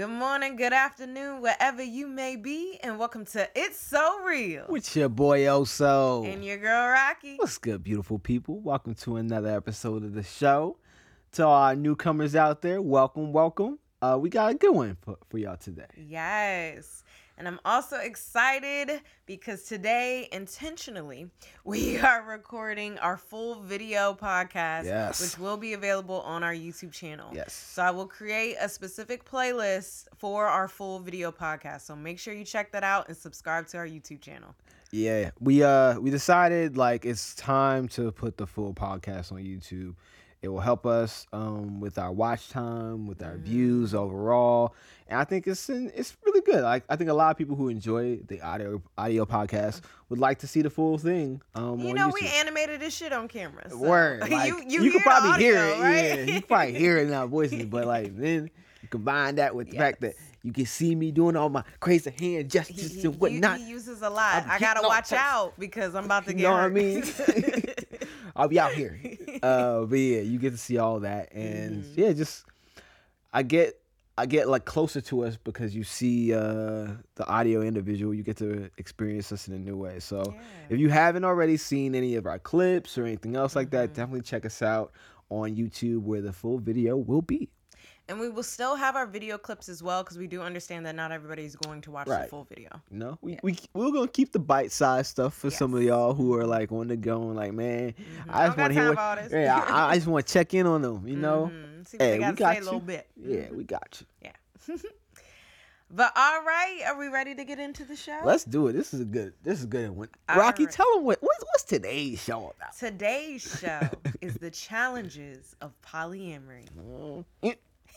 Good morning, good afternoon, wherever you may be, and welcome to It's So Real. With your boy Oso. And your girl Rocqi. What's good, beautiful people? Welcome to another episode of the show. To all our newcomers out there, welcome, welcome. Uh, we got a good one for, for y'all today. Yes. And I'm also excited because today, intentionally, we are recording our full video podcast, Yes. which will be available on our YouTube channel. Yes. So I will create a specific playlist for our full video podcast. So make sure you check that out and subscribe to our YouTube channel. Yeah, we uh we decided like it's time to put the full podcast on YouTube. It will help us um with our watch time, with our views overall, and I think it's in, it's really good. Like I think a lot of people who enjoy the audio audio podcast would like to see the full thing. Um, You know, YouTube. we animated this shit on camera. so- Word, like, you, you, you, can probably the hear it. right? Yeah, you can probably hear it in our voices, but like then combine that with the fact that you can see me doing all my crazy hand gestures he- and whatnot. he uses a lot. I'm I gotta watch out because I'm about to You get know what I hurt. mean? I'll be out here. Uh, but yeah, you get to see all that, and Mm-hmm. yeah, just I get I get like closer to us because you see uh, the audio individual. You get to experience us in a new way. So Yeah. if you haven't already seen any of our clips or anything else like Mm-hmm. that, definitely check us out on YouTube where the full video will be. And we will still have our video clips as well because we do understand that not everybody's going to watch the full video. No, we, we we're gonna keep the bite size stuff for some of y'all who are like on the go and like, man, I I just want to hear what, for all this. yeah, I, I just want to check in on them, you know. Mhm. See what Hey, they we got to say a little you. bit. Yeah, we got you. Yeah. but all right, are we ready to get into the show? Let's do it. This is a good. This is a good one. All Rocqi, right. tell them what what's, what's today's show about. Today's show is the challenges of polyamory. Mm.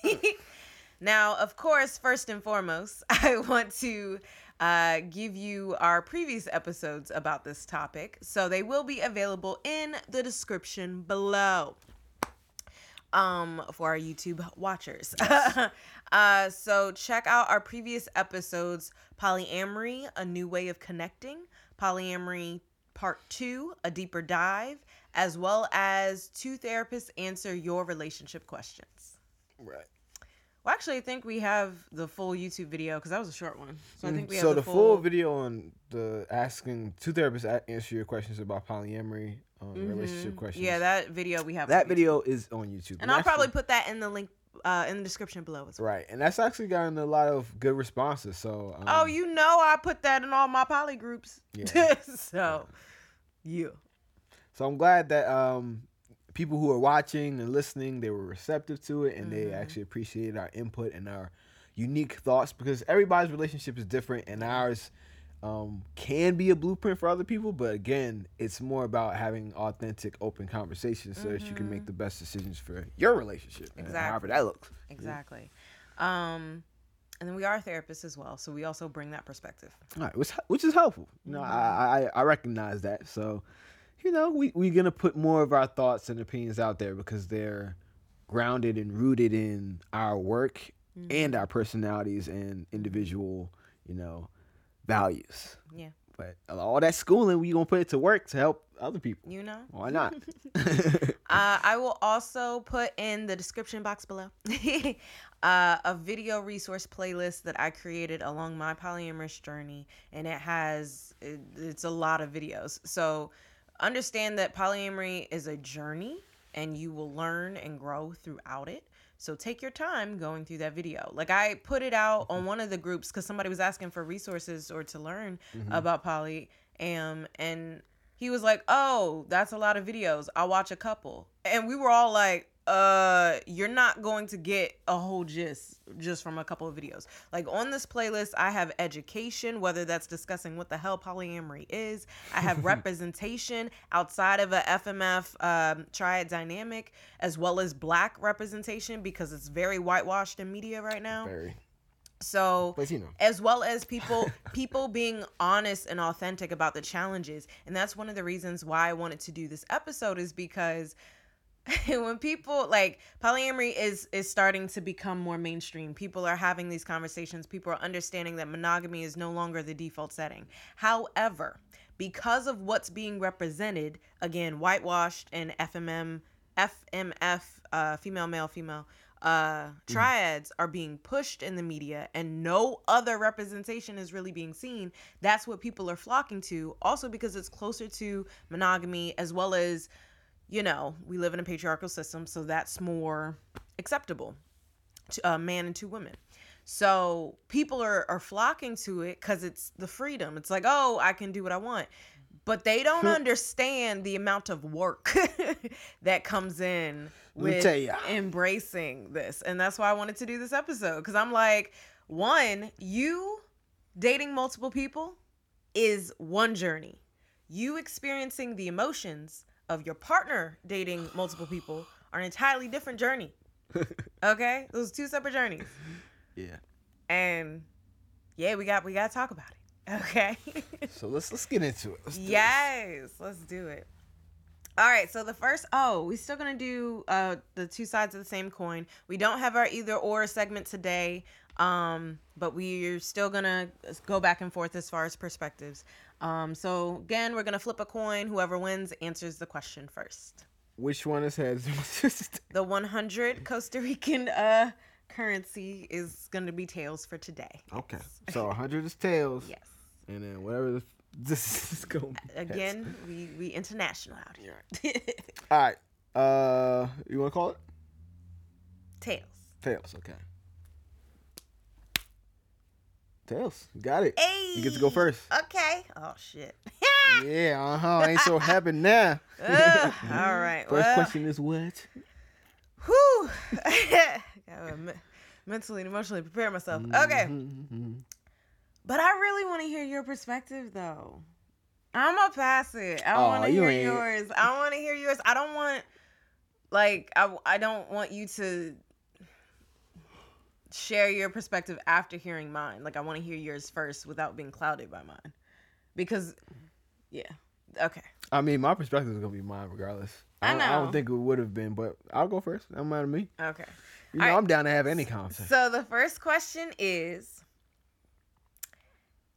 now, of course, first and foremost, I want to uh, give you our previous episodes about this topic. So they will be available in the description below um, for our YouTube watchers. uh, so check out our previous episodes Polyamory, A New Way of Connecting, Polyamory Part 2, A Deeper Dive, as well as Two Therapists Answer Your Relationship Questions. Right. Well, actually, I think we have the full YouTube video because that was a short one. So I think we have Mm, so the, the full video on the asking two therapists a- answer your questions about polyamory, um, relationship questions. Mm-hmm. Yeah, that video we have. that video is on YouTube, and I'll probably put that in the link uh, in the description below as well. right, and that's actually gotten a lot of good responses. So um, Oh, you know I put that in all my poly groups. Yeah. so, you. So I'm glad that um, people who are watching and listening, they were receptive to it and they Mm-hmm. actually appreciated our input and our unique thoughts because everybody's relationship is different and ours um, can be a blueprint for other people. But again, it's more about having authentic, open conversations so that you can make the best decisions for your relationship, and Mm-hmm. Exactly. however that looks. Exactly. Um, and then we are therapists as well, so we also bring that perspective. All right, which, which is helpful. You know, Mm-hmm. I, I I recognize that. So, you know, we we're gonna put more of our thoughts and opinions out there because they're grounded and rooted in our work Mm-hmm. and our personalities and individual, you know, values. Yeah. But all that schooling, we gonna put it to work to help other people. You know? Why not? Uh, I will also put in the description box below uh, a video resource playlist that I created along my polyamorous journey, and it has it, it's a lot of videos. So understand that polyamory is a journey, and you will learn and grow throughout it. So take your time going through that video. Like I put it out on one of the groups because somebody was asking for resources or to learn about poly, um, and he was like, "Oh, that's a lot of videos. I'll watch a couple." And we were all like, "Uh, you're not going to get a whole gist just from a couple of videos. Like on this playlist, I have education, whether that's discussing what the hell polyamory is. I have representation outside of a FMF um, triad dynamic, as well as black representation because it's very whitewashed in media right now. Very. So you know. as well as people people being honest and authentic about the challenges and that's one of the reasons why i wanted to do this episode is because when people like polyamory is is starting to become more mainstream. People are having these conversations. People are understanding that monogamy is no longer the default setting. However because of what's being represented again whitewashed and fmm fmf uh, female male female uh, triads are being pushed in the media and no other representation is really being seen, that's what people are flocking to. Also, because it's closer to monogamy, as well as, you know, we live in a patriarchal system, so that's more acceptable to a man and two women. So people are, are flocking to it because it's the freedom. It's like, oh, I can do what I want. But they don't understand the amount of work that comes in with embracing this. And that's why I wanted to do this episode. Because I'm like, one, you dating multiple people is one journey. You experiencing the emotions of your partner dating multiple people are an entirely different journey. Okay? Those two separate journeys. Yeah. And yeah, we got we gotta talk about it. Okay. So let's let's get into it. Let's this. yes, let's do it. All right, so the first oh, we still gonna do uh the two sides of the same coin. We don't have our either or segment today, um, but we're still gonna go back and forth as far as perspectives. Um, so again, we're gonna flip a coin. Whoever wins answers the question first. Which one is heads? The 100 Costa Rican uh currency is gonna be tails for today. okay. So 100 is tails. Yes. And then whatever the, this is going. Again, we we international out here. All right. Uh, you want to call it tails. tails? Okay. Tails. Got it. Hey. You get to go first. Okay. Oh shit. Yeah. Uh huh. Ain't so happy now. Ugh, all right. First well, question is what? Whew. Gotta me- mentally and emotionally prepare myself. Okay. Mhm. But I really want to hear your perspective though. I'm gonna pass it. I Aw, want to you hear ain't- yours. I want to hear yours. I don't want like I I don't want you to share your perspective after hearing mine. Like I want to hear yours first without being clouded by mine. Because yeah. Okay. I mean, my perspective is gonna be mine regardless. I don't, I don't think it would have been, but I'll go first. I'm out of me. Okay. You know, right. I'm down to have any conversation. So the first question is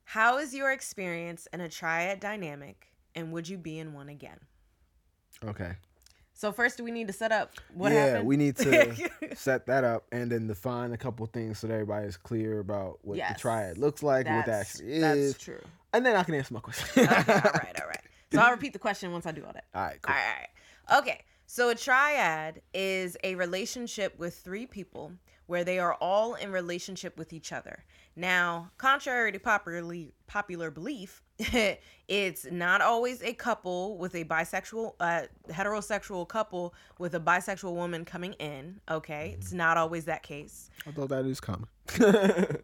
How is your experience in a triad dynamic and would you be in one again? okay. So first we need to set up what yeah, happened. we need to set that up and then define a couple things so that everybody's clear about what Yes. the triad looks like, what that That's, actually that's true. and then I can answer my question. Okay, all right, all right. So I'll repeat the question once I do all that. All right, cool. All right, all right. Okay. So a triad is a relationship with three people where they are all in relationship with each other. Now, contrary to popularly popular belief, it's not always a couple with a bisexual uh heterosexual couple with a bisexual woman coming in, okay? It's not always that case. although that is common.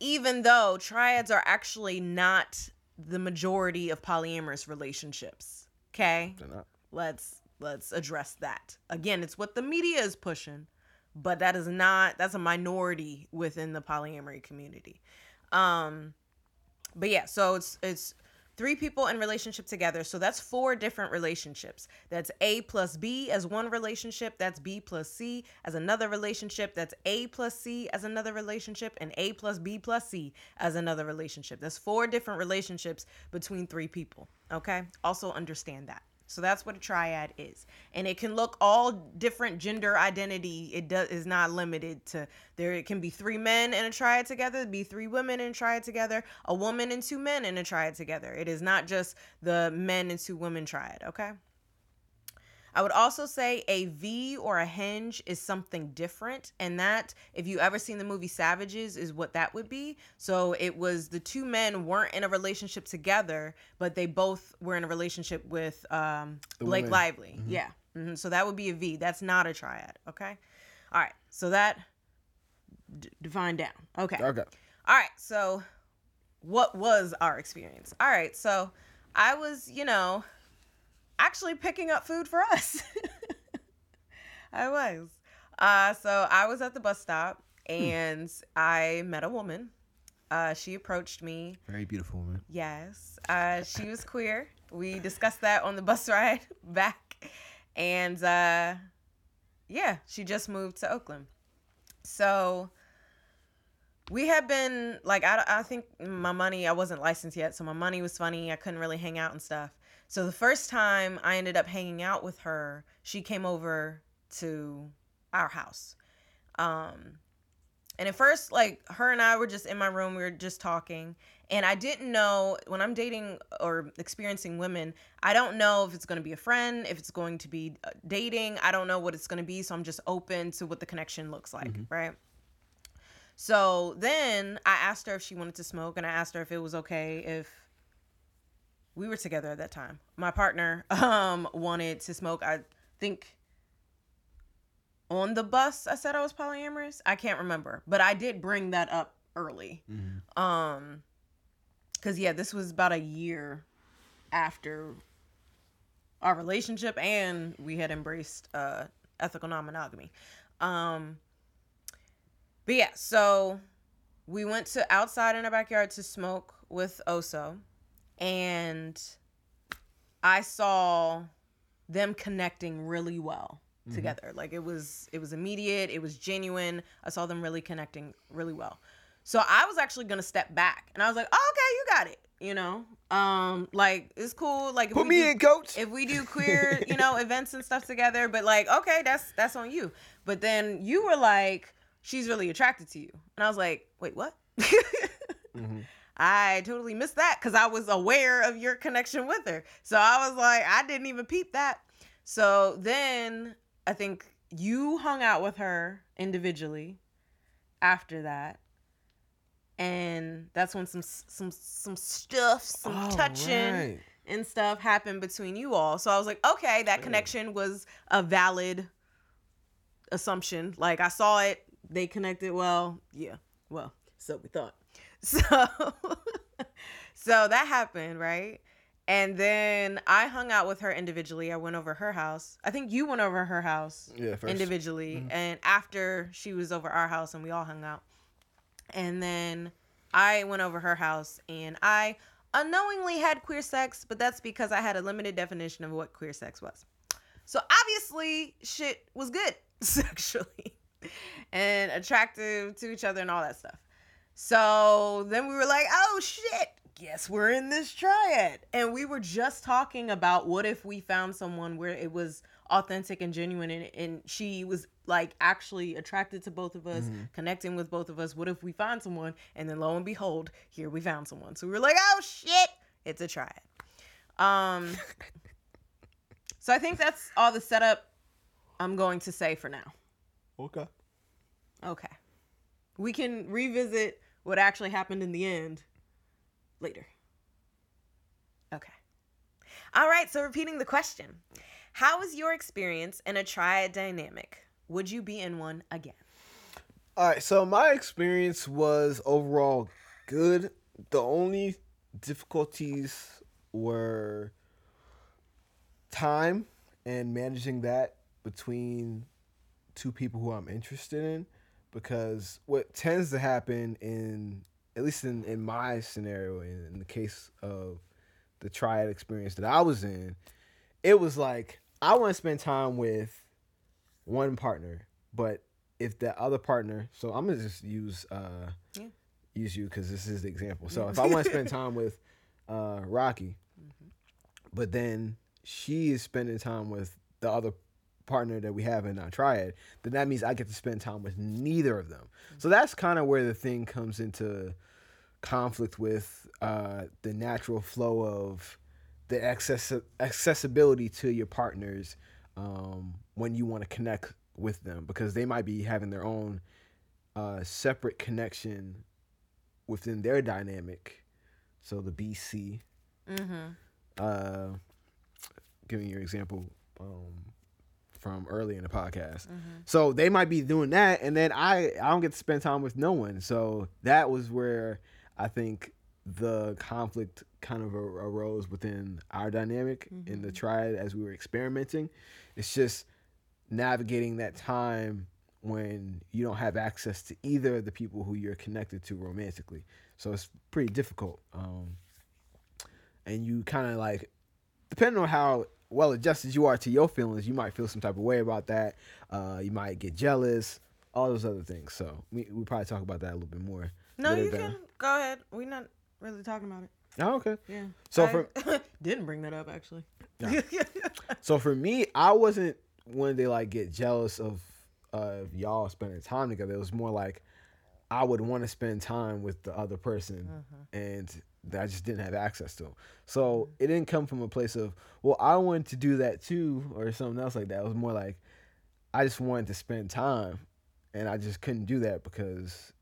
Even though triads are actually not the majority of polyamorous relationships. Okay? They're not. let's let's address that again it's what the media is pushing but that is not that's a minority within the polyamory community um but yeah so it's it's three people in relationship together. So that's four different relationships. That's a plus b as one relationship. That's b plus c as another relationship. That's a plus c as another relationship. And a plus b plus c as another relationship. That's four different relationships between three people okay? Also understand that so that's what a triad is. And it can look all different gender identity. It does is not limited to there it can be three men in a triad together, be three women in a triad together, a woman and two men in a triad together. It is not just the men and two women triad, okay? I would also say a V or a hinge is something different. And that, if you ever seen the movie Savages, is what that would be. So it was the two men weren't in a relationship together, but they both were in a relationship with um, Blake. Lively. Yeah. hmm So that would be a V. That's not a triad. Okay. All right. So that d- defined down. Okay. Okay. All right. So, what was our experience? All right. So, I was, you know, actually picking up food for us. I was. Uh, so I was at the bus stop and I met a woman. Uh, she approached me. Very beautiful woman. Yes, uh, she was queer. We discussed that on the bus ride back, and uh, yeah, she just moved to Oakland. So we had been like I, I think my money I wasn't licensed yet, so my money was funny. I couldn't really hang out and stuff. So the first time I ended up hanging out with her, she came over to our house. Um, and at first, like her and I were just in my room, we were just talking. And I didn't know when I'm dating or experiencing women, I don't know if it's going to be a friend, if it's going to be uh, dating. I don't know what it's going to be. So I'm just open to what the connection looks like, right? So then I asked her if she wanted to smoke, and I asked her if it was okay if we were together at that time. My partner um wanted to smoke. I think on the bus I said I was polyamorous. I can't remember, but I did bring that up early. Um cuz yeah, this was about a year after our relationship and we had embraced uh ethical non-monogamy. Um but yeah, so we went to outside in our backyard to smoke with Oso and I saw them connecting really well together. Like it was it was immediate, it was genuine. I saw them really connecting really well. So I was actually gonna step back and I was like, oh, okay, you got it. You know? Um, like it's cool. Like Put me do- in, coach. if we do queer, you know, events and stuff together, but like, okay, that's that's on you. But then you were like, she's really attracted to you. And I was like, wait, what? I totally missed that because I was aware of your connection with her. So I was like, I didn't even peep that. So then I think you hung out with her individually after that. And that's when some some some stuff, some Oh, touching right. and stuff happened between you all. So I was like, okay, that connection was a valid assumption. Like I saw it, they connected well. Yeah. Well, so we thought. So so that happened, right? And then I hung out with her individually. I went over her house. I think you went over her house Yeah, first. individually. Mm-hmm. And after she was over our house and we all hung out. And then I went over her house and I unknowingly had queer sex, but that's because I had a limited definition of what queer sex was. So obviously, shit was good sexually and attractive to each other and all that stuff. So then we were like, oh shit, guess we're in this triad. And we were just talking about what if we found someone where it was authentic and genuine and, and she was like actually attracted to both of us, connecting with both of us. What if we find someone? And then lo and behold, here we found someone. So we were like, oh shit, it's a triad. Um, so I think that's all the setup I'm going to say for now. Okay. Okay. We can revisit what actually happened in the end later. Okay. All right, so repeating the question How was your experience in a triad dynamic? Would you be in one again? All right, so my experience was overall good. The only difficulties were time and managing that between two people who I'm interested in because what tends to happen in at least in, in my scenario in, in the case of the triad experience that I was in, it was like I want to spend time with one partner, but if the other partner, so I'm gonna just use uh Yeah. use you because this is the example. So if I want to spend time with uh Rocqi, but then she is spending time with the other partner that we have in our triad, then that means I get to spend time with neither of them. So that's kind of where the thing comes into conflict with uh, the natural flow of the access accessibility to your partners um, when you want to connect with them because they might be having their own uh, separate connection within their dynamic. So the BC, Mm-hmm. uh, giving your example um, from early in the podcast. So they might be doing that, and then I I don't get to spend time with no one. So that was where I think the conflict kind of arose within our dynamic in the triad as we were experimenting. It's just navigating that time when you don't have access to either of the people who you're connected to romantically. So it's pretty difficult. Um, and you kind of like, depending on how well adjusted you are to your feelings, you might feel some type of way about that. Uh, you might get jealous, all those other things. So we we probably talk about that a little bit more. No, you down. can go ahead. We're not really talking about it. Oh, okay. Yeah. So I for didn't bring that up actually. Yeah. so for me, I wasn't one to like get jealous of uh y'all spending time together. It was more like I would want to spend time with the other person, mm-hmm. and that I just didn't have access to. 'em. So mm-hmm. it didn't come from a place of well, I wanted to do that too, or something else like that. It was more like I just wanted to spend time, and I just couldn't do that because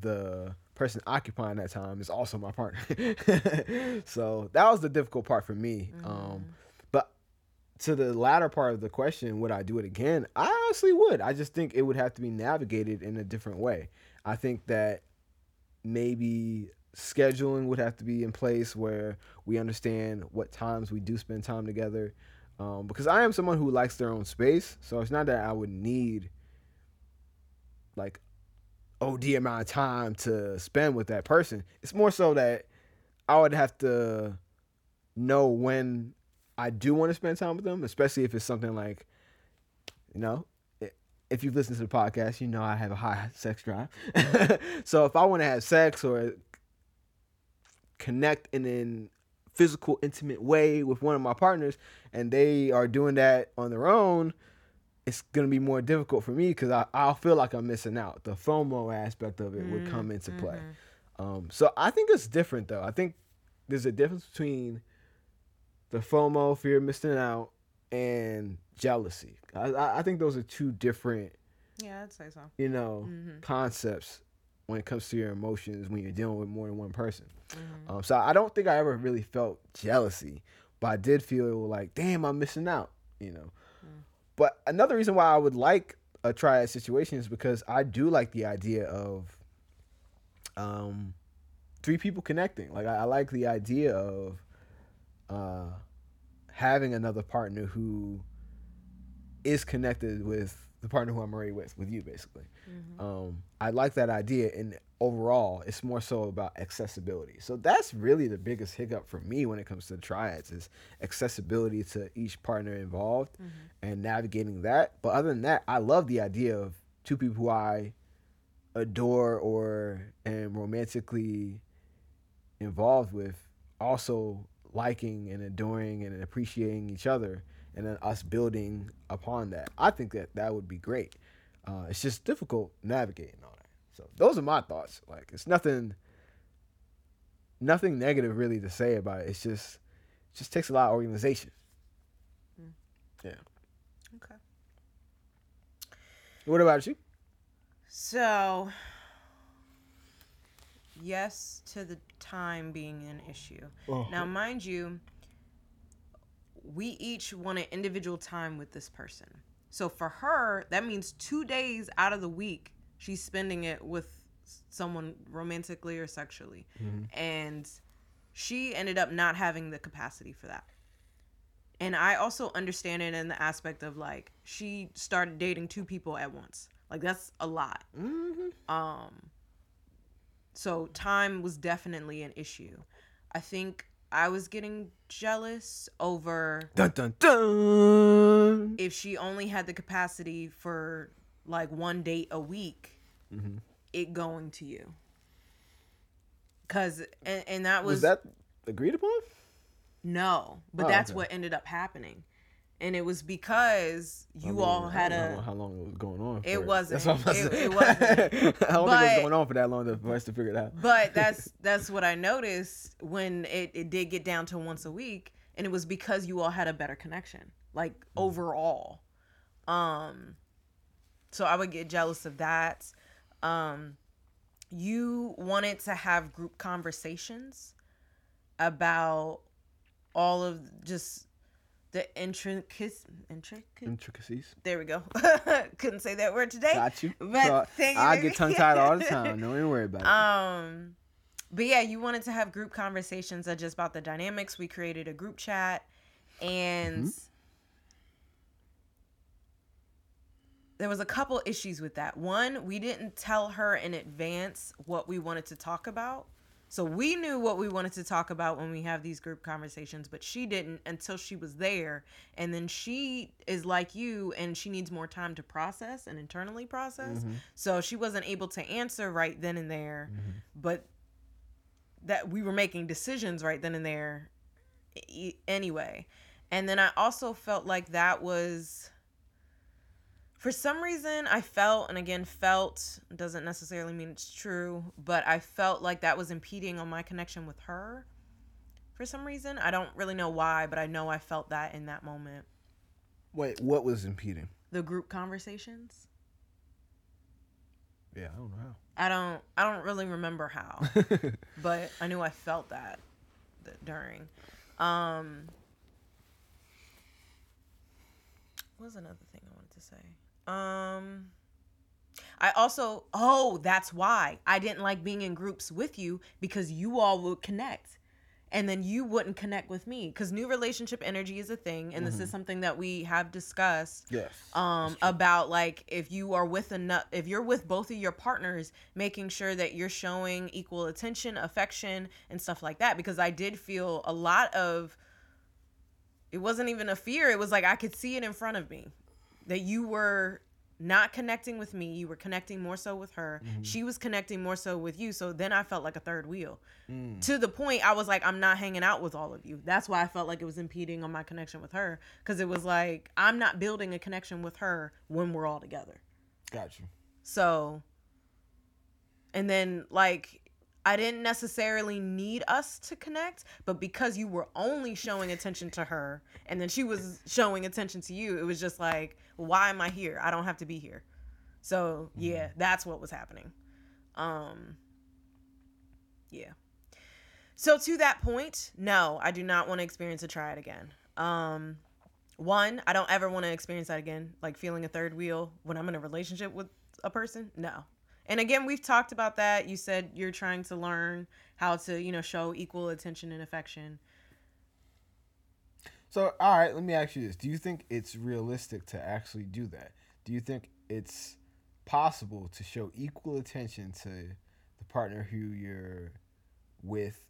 the person occupying that time is also my partner. so that was the difficult part for me. Um, mm-hmm. but to the latter part of the question, would I do it again? I honestly would. I just think it would have to be navigated in a different way. I think that maybe scheduling would have to be in place where we understand what times we do spend time together. Um, because I am someone who likes their own space, so it's not that I would need like OD amount of time to spend with that person. It's more so that I would have to know when I do want to spend time with them, especially if it's something like, you know, if you've listened to the podcast, you know I have a high sex drive. so if I want to have sex or connect in an physical, intimate way with one of my partners, and they are doing that on their own, it's gonna be more difficult for me because I'll feel like I'm missing out. The FOMO aspect of it would come into play. Um, so I think it's different though. I think there's a difference between the FOMO, fear of missing out, and jealousy. I, I think those are two different, Yeah, I'd say so. you know, concepts when it comes to your emotions when you're dealing with more than one person. Um, so I don't think I ever really felt jealousy, but I did feel like, damn, I'm missing out, you know. But another reason why I would like a triad situation is because I do like the idea of um, three people connecting. Like I, I like the idea of uh, having another partner who is connected with the partner who I'm already with, with you, basically. Um, I like that idea, and overall, it's more so about accessibility. So that's really the biggest hiccup for me when it comes to the triads is accessibility to each partner involved and navigating that. But other than that, I love the idea of two people who I adore or am romantically involved with also liking and adoring and appreciating each other and then us building upon that. I think that that would be great. Uh, it's just difficult navigating all that. So those are my thoughts. Like it's nothing, nothing negative really to say about it. It's just, it just takes a lot of organization. Yeah. Okay. What about you? So, yes to the time being an issue. Oh. Now, mind you, we each want an individual time with this person. So for her, that means two days out of the week, she's spending it with someone romantically or sexually. Mm-hmm. And she ended up not having the capacity for that. And I also understand it in the aspect of like she started dating two people at once. Like that's a lot. Mm-hmm. Um so time was definitely an issue. I think I was getting jealous over Dun dun dun. if she only had the capacity for like one date a week, Mm-hmm. it going to you. Cause and, and that was, Was that agreed upon? no, but Oh, that's okay. what ended up happening, and it was because you I mean, all I had don't know a how long it was going on. It wasn't. That's what I'm It- it wasn't. I don't think it was going on for that long for us to figure it out. but that's that's what I noticed when it, it did get down to once a week, and it was because you all had a better connection, like overall. Um, so I would get jealous of that. Um, you wanted to have group conversations about all of just the intricacies. Intric- Intricacies. there we go. Couldn't say that word today. Got you. But So, thank you, I get tongue tied all the time. Don't even worry about it. Um, but yeah, you wanted to have group conversations that just about the dynamics. We created a group chat, and there was a couple issues with that. One, we didn't tell her in advance what we wanted to talk about. So we knew what we wanted to talk about when we have these group conversations, but she didn't until she was there. And then she is like you and she needs more time to process and internally process. Mm-hmm. So she wasn't able to answer right then and there. Mm-hmm. But that we were making decisions right then and there e- anyway. And then I also felt like that was for some reason I felt and again felt doesn't necessarily mean it's true, but I felt like that was impeding on my connection with her. For some reason, I don't really know why, but I know I felt that in that moment. Wait, what was impeding? The group conversations. Yeah, I don't know how. I don't I don't really remember how. but I knew I felt that th- during. Um, what was another thing I wanted to say? Um, I also oh that's why I didn't like being in groups with you because you all would connect. And then you wouldn't connect with me because new relationship energy is a thing, and this is something that we have discussed yes. um about like if you are with enough if you're with both of your partners making sure that you're showing equal attention affection and stuff like that because i did feel a lot of it wasn't even a fear it was like i could see it in front of me that you were not connecting with me you were connecting more so with her she was connecting more so with you so then i felt like a third wheel Mm. to the point I was like, I'm not hanging out with all of you. That's why I felt like it was impeding on my connection with her. Cause it was like, I'm not building a connection with her when we're all together. Got you. So, and then like, I didn't necessarily need us to connect, but because you were only showing attention to her and then she was showing attention to you, it was just like, why am I here? I don't have to be here. So, yeah, that's what was happening. Um, yeah. So to that point, no, I do not want to experience a triad again. Um, one, I don't ever want to experience that again, like feeling a third wheel when I'm in a relationship with a person. No. And again, we've talked about that. You said you're trying to learn how to, you know, show equal attention and affection. So, all right, let me ask you this: Do you think it's realistic to actually do that? Do you think it's possible to show equal attention to the partner who you're with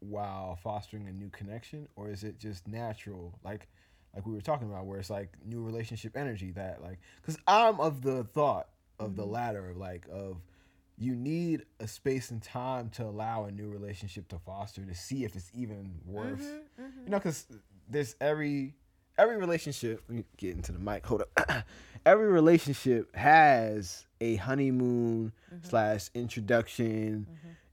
while fostering a new connection, or is it just natural, like like we were talking about, where it's like new relationship energy that like? Because I'm of the thought of the latter, of like of you need a space and time to allow a new relationship to foster to see if it's even worth Mm-hmm, you know because there's every every relationship let me get into the mic hold up. Every relationship has a honeymoon Mm-hmm. slash introduction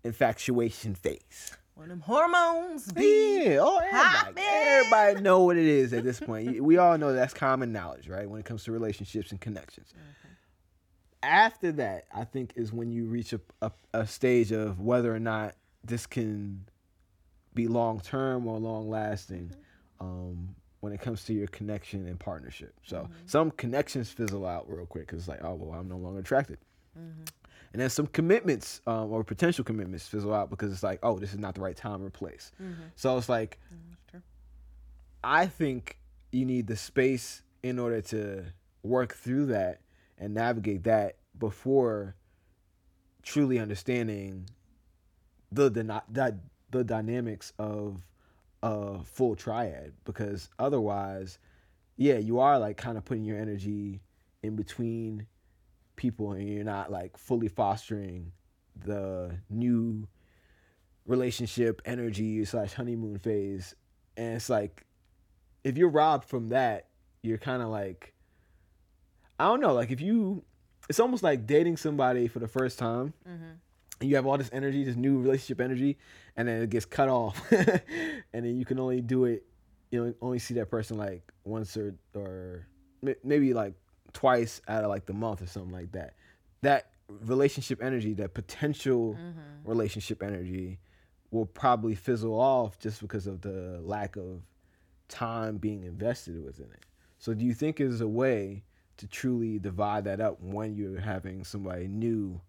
infatuation phase. When them hormones be yeah oh everybody, everybody know what it is at this point. We all know that's common knowledge right when it comes to relationships and connections after that i think is when you reach a, a, a stage of whether or not this can be long term or long lasting mm-hmm. um, when it comes to your connection and partnership. So mm-hmm. some connections fizzle out real quick because it's like, oh well, I'm no longer attracted. Mm-hmm. And then some commitments um, or potential commitments fizzle out because it's like, oh, this is not the right time or place. So it's like, true. I think you need the space in order to work through that and navigate that before truly understanding the the the, the dynamics of a full triad. Because otherwise yeah you are like kind of putting your energy in between people and you're not like fully fostering the new relationship energy slash honeymoon phase. And it's like if you're robbed from that you're kind of like i don't know like if you it's almost like dating somebody for the first time. And you have all this energy this new relationship energy and then it gets cut off. And then you can only do it you know only see that person like once or or maybe like twice out of like the month or something like that. That relationship energy that potential mm-hmm. relationship energy will probably fizzle off just because of the lack of time being invested within it. So do you think is a way to truly divide that up when you're having somebody new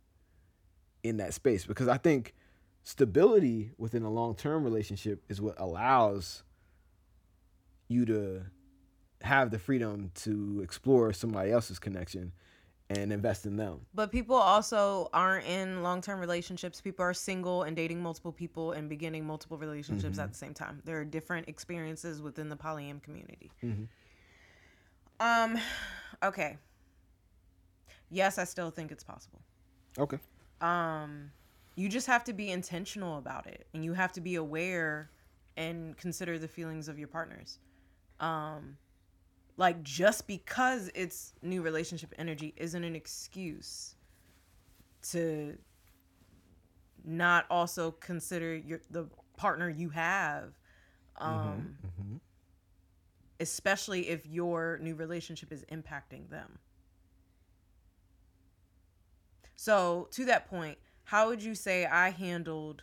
in that space because I think stability within a long term relationship is what allows you to have the freedom to explore somebody else's connection and invest in them. But people also aren't in long term relationships. People are single and dating multiple people and beginning multiple relationships Mm-hmm. at the same time. There are different experiences within the polyam community. Mhm. Um, okay. Yes, I still think it's possible. Okay. Um, you just have to be intentional about it, and you have to be aware and consider the feelings of your partners. Um, like just because it's new relationship energy isn't an excuse to not also consider your the partner you have um mhm. Especially if your new relationship is impacting them so to that point how would you say i handled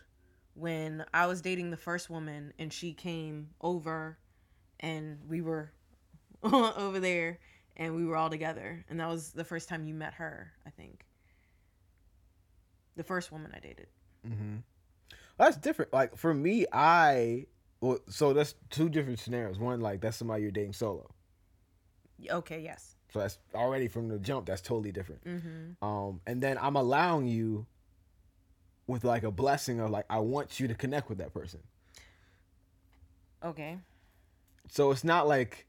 when i was dating the first woman and she came over and we were over there and we were all together and that was the first time you met her i think the first woman i dated Mm-hmm. That's different. Like for me, I well, so that's two different scenarios. One, like that's somebody you're dating solo. okay yes So that's already from the jump. That's totally different. mm-hmm Um, and then I'm allowing you with like a blessing of like I want you to connect with that person. okay So it's not like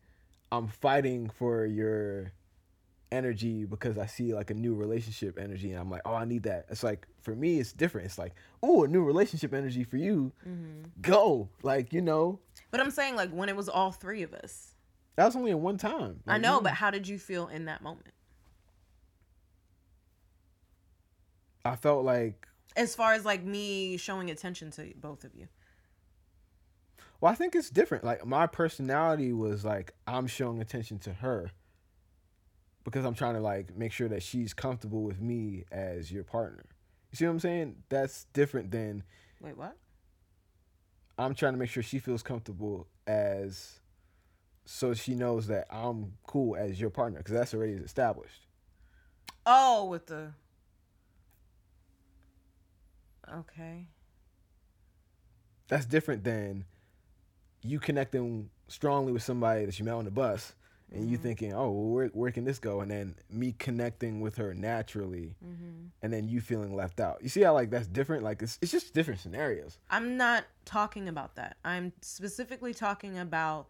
I'm fighting for your energy because I see like a new relationship energy and I'm like, oh, I need that. It's like for me, it's different. It's like, oh, a new relationship energy for you. mm-hmm. Go, like you know, but i'm saying like when it was all three of us that was only in one time. I know, you- but how did you feel in that moment? I felt like, As far as like me showing attention to both of you. well, I think it's different. Like my personality was like I'm showing attention to her because I'm trying to like make sure that she's comfortable with me as your partner. You see what I'm saying? That's different than Wait, what? I'm trying to make sure she feels comfortable as so she knows that I'm cool as your partner because that's already established. Oh, with the. Okay. That's different than you connecting strongly with somebody that you met on the bus and you Mhm. thinking, oh, well, where, where can this go? And then me connecting with her naturally Mm-hmm. and then you feeling left out. You see how like that's different? Like it's, it's just different scenarios. I'm not talking about that. I'm specifically talking about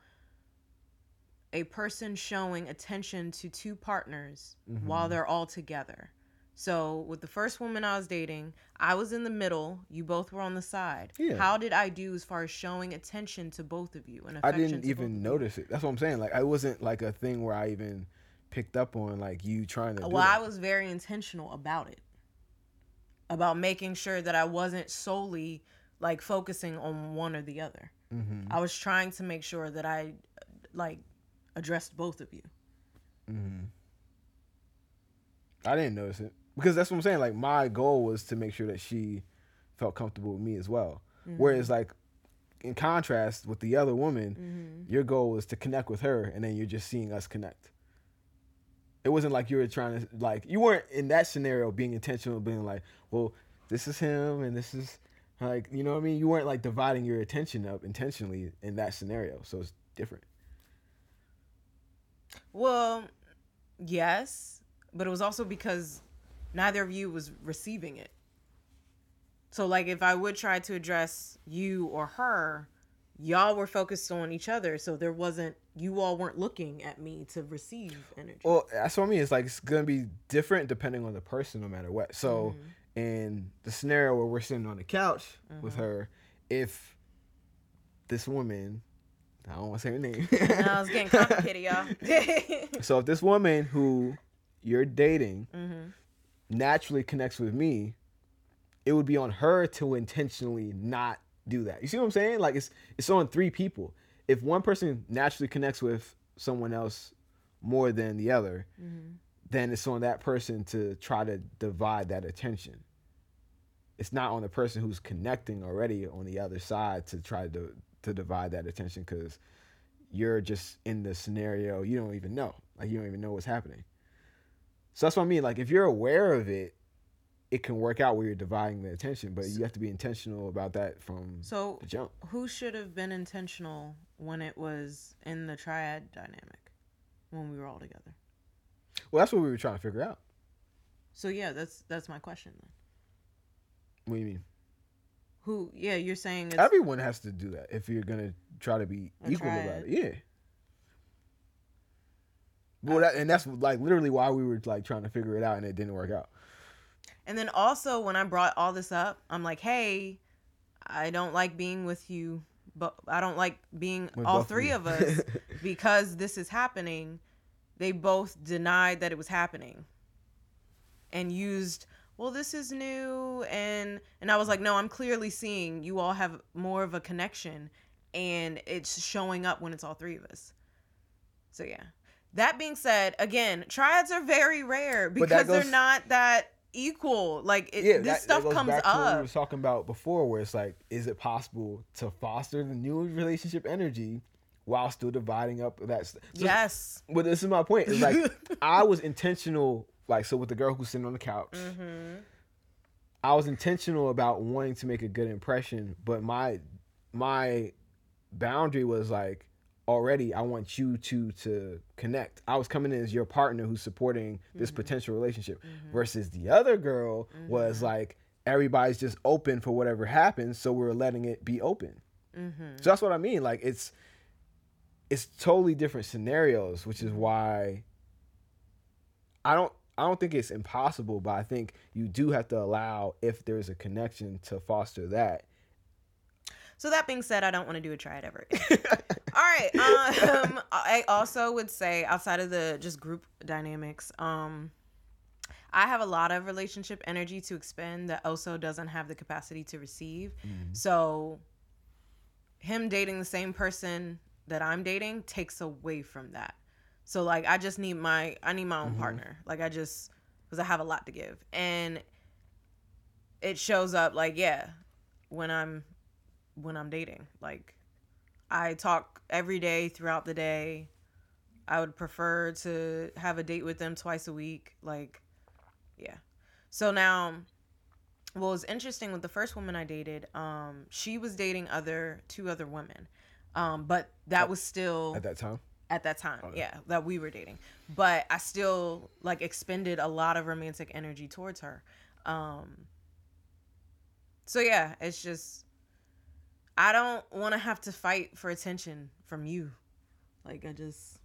a person showing attention to two partners while Mhm. they're all together. So, with the first woman I was dating, I was in the middle. You both were on the side. Yeah. How did I do as far as showing attention to both of you? And I didn't even notice it. That's what I'm saying. Like I wasn't like a thing where I even picked up on like you trying to Well, I was very intentional about it. About making sure that I wasn't solely like focusing on one or the other. Mhm. I was trying to make sure that I like addressed both of you. hmm I didn't notice it because that's what I'm saying. Like my goal was to make sure that she felt comfortable with me as well. Mm-hmm. Whereas like in contrast with the other woman, Mm-hmm. your goal was to connect with her, and then you're just seeing us connect. It wasn't like you were trying to like you weren't in that scenario being intentional, being like, well, this is him and this is like you know what I mean. You weren't like dividing your attention up intentionally in that scenario, so it's different. Well, yes, but it was also because neither of you was receiving it. So like if I would try to address you or her, y'all were focused on each other, so there wasn't you all weren't looking at me to receive energy. Well, that's what I mean. It's like it's gonna be different depending on the person, no matter what. So, Mm-hmm. in the scenario where we're sitting on the couch with Mm-hmm. her, if this woman, I don't want to say her name. now it's getting complicated, y'all. so if this woman who you're dating mm-hmm. Naturally connects with me, it would be on her to intentionally not do that. You see what I'm saying? Like it's it's on three people. If one person naturally connects with someone else more than the other, Mm-hmm. then it's on that person to try to divide that attention. It's not on the person who's connecting already on the other side to try to to divide that attention because you're just in the scenario you don't even know. Like you don't even know what's happening. So that's what I mean. Like if you're aware of it, it can work out where you're dividing the attention, but you have to be intentional about that from So the jump. who should have been intentional when it was in the triad dynamic? when we were all together. Well, that's what we were trying to figure out. So yeah, that's that's my question then. What do you mean? Who? Yeah, you're saying it's, Everyone has to do that if you're gonna try to be equal triad. about it. Yeah. Well, that, and that's like literally why we were like trying to figure it out, and it didn't work out. And then also when I brought all this up, I'm like, hey, I don't like being with you, but I don't like being With all three of us because this is happening. They both denied that it was happening and used, well, this is new and and I was like, no, I'm clearly seeing you all have more of a connection and it's showing up when it's all three of us. So yeah. That being said, again, triads are very rare that because they're not that equal. Like it, yeah, this that, that stuff goes comes back to what we were talking about before, where it's like, is it possible to foster the new relationship energy while still dividing up that? st- So, yes. But this is my point. It's like I was intentional, like so with the girl who's sitting on the couch. Mm-hmm. I was intentional about wanting to make a good impression, but my my boundary was like already I want you to to connect. I was coming in as your partner who's supporting this mm-hmm. potential relationship mm-hmm. versus the other girl was mm-hmm. like everybody's just open for whatever happens, so we're letting it be open. Mm-hmm. So that's what I mean. Like it's it's totally different scenarios, which is why I don't I don't think it's impossible, but I think you do have to allow if there's a connection to foster that. So that being said, I don't want to do a triad ever. again. All right. Um, I also would say outside of the just group dynamics, um, I have a lot of relationship energy to expend that also doesn't have the capacity to receive. So him dating the same person that I'm dating takes away from that. So like I just need my I need my own partner. Like I just cuz I have a lot to give. And it shows up like yeah, when I'm when I'm dating. Like I talk every day throughout the day. I would prefer to have a date with them twice a week. Like yeah. So now what was interesting with the first woman I dated, um, she was dating other two other women. Um, but that was still At that time, at that time Okay. yeah that we were dating but i still like expended a lot of romantic energy towards her um so yeah it's just i don't want to have to fight for attention from you like i just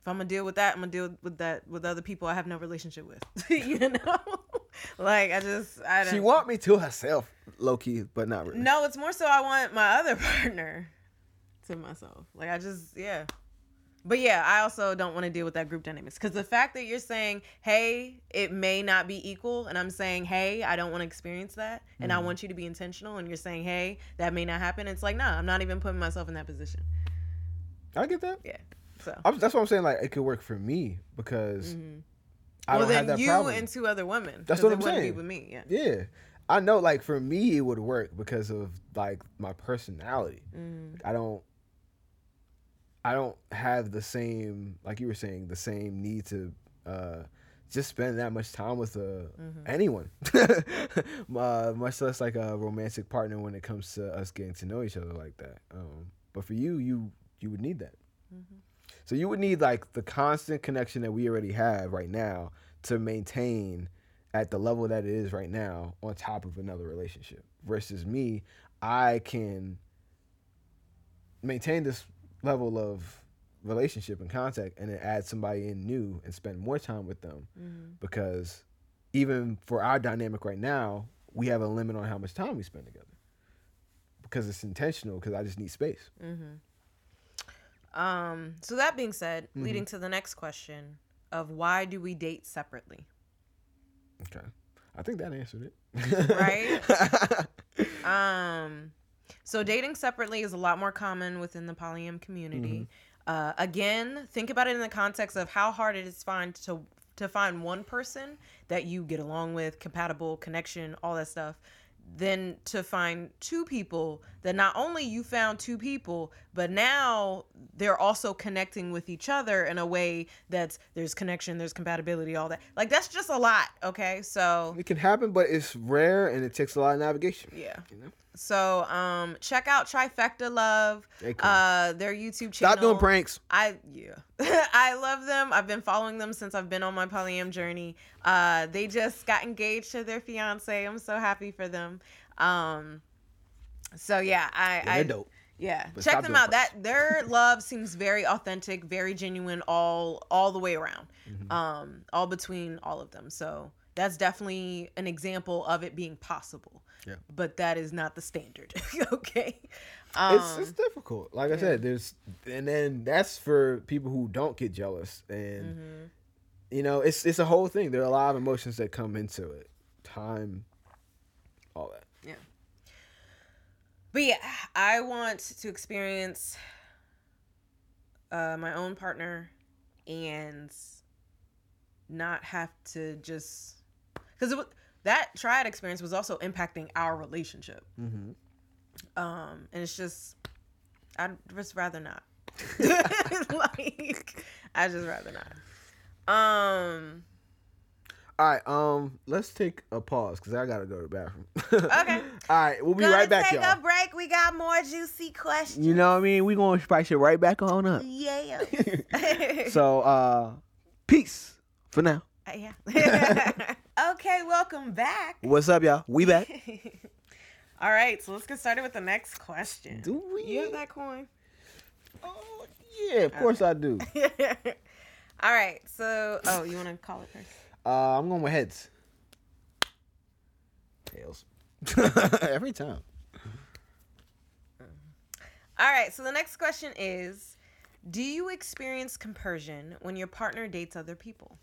if i'm gonna deal with that i'm gonna deal with that with other people i have no relationship with you know like i just i don't she want me to herself, low key, but not really. no, it's more so I want my other partner to myself. Like I just yeah. But yeah, I also don't want to deal with that group dynamics because the fact that you're saying, "Hey, it may not be equal," and I'm saying, "Hey, I don't want to experience that," and I Mm-hmm. want you to be intentional, and you're saying, "Hey, that may not happen." It's like, nah, I'm not even putting myself in that position. I get that. Yeah. So. I'm, that's what I'm saying. Like it could work for me because Mhm. I well, don't have then that you problem. and two other women. That's what I'm saying. With me, yeah. yeah, I know. Like for me, it would work because of like my personality. Mm. I don't I don't have the same like you were saying the same need to uh just spend that much time with uh, Mm-hmm. anyone uh, much less like a romantic partner when it comes to us getting to know each other like that um but for you you you would need that Mm-hmm. so you would need like the constant connection that we already have right now to maintain at the level that it is right now on top of another relationship versus me i can maintain this level of relationship and contact and then add somebody in new and spend more time with them Mm-hmm. because even for our dynamic right now we have a limit on how much time we spend together because it's intentional because i just need space Um, so that being said, Mm-hmm. leading to the next question of why do we date separately? okay i think that answered it Right? Um, so dating separately is a lot more common within the polyam community. Uh, again, think about it in the context of how hard it is find to to find one person that you get along with, compatible, connection, all that stuff. Then to find two people that not only you found two people, but now they're also connecting with each other in a way that's there's connection, there's compatibility, all that. Like that's just a lot. Okay, so it can happen but it's rare and it takes a lot of navigation yeah. you know So um check out Trifecta Love, They cool. uh their YouTube channel. Stop doing pranks. I yeah. I love them. I've been following them since I've been on my polyam journey. Uh they just got engaged to their fiance. I'm so happy for them. Um so yeah, I Yeah, I they're dope. yeah, But check them out. That their love seems very authentic, very genuine, all all the way around. Mhm. Um, all between all of them. So that's definitely an example of it being possible. Yeah. But that is not the standard. okay. Um, it's it's difficult. Like I said, there's and then that's for people who don't get jealous, and mhm. you know, it's it's a whole thing. There are a lot of emotions that come into it, time, all that. Yeah. But yeah, I want to experience uh, my own partner and not have to just because that triad experience was also impacting our relationship. Mm-hmm. Um, and it's just I'd just rather not. like I just rather not. Um. All right, um, let's take a pause because I gotta go to the bathroom. Okay. All right, we'll be gonna right back, take y'all. a break. We got more juicy questions. You know what I mean? We gonna spice it right back on up. Yeah. so, uh, peace for now. Uh, yeah. Okay, welcome back. What's up, y'all? We back. All right, so let's get started with the next question. Do we? You have that coin? Oh, yeah, of course I do. All right, so oh, you want to call it first? Uh, I'm going with heads. Tails. Every time. All right, so the next question is Do you experience compersion when your partner dates other people?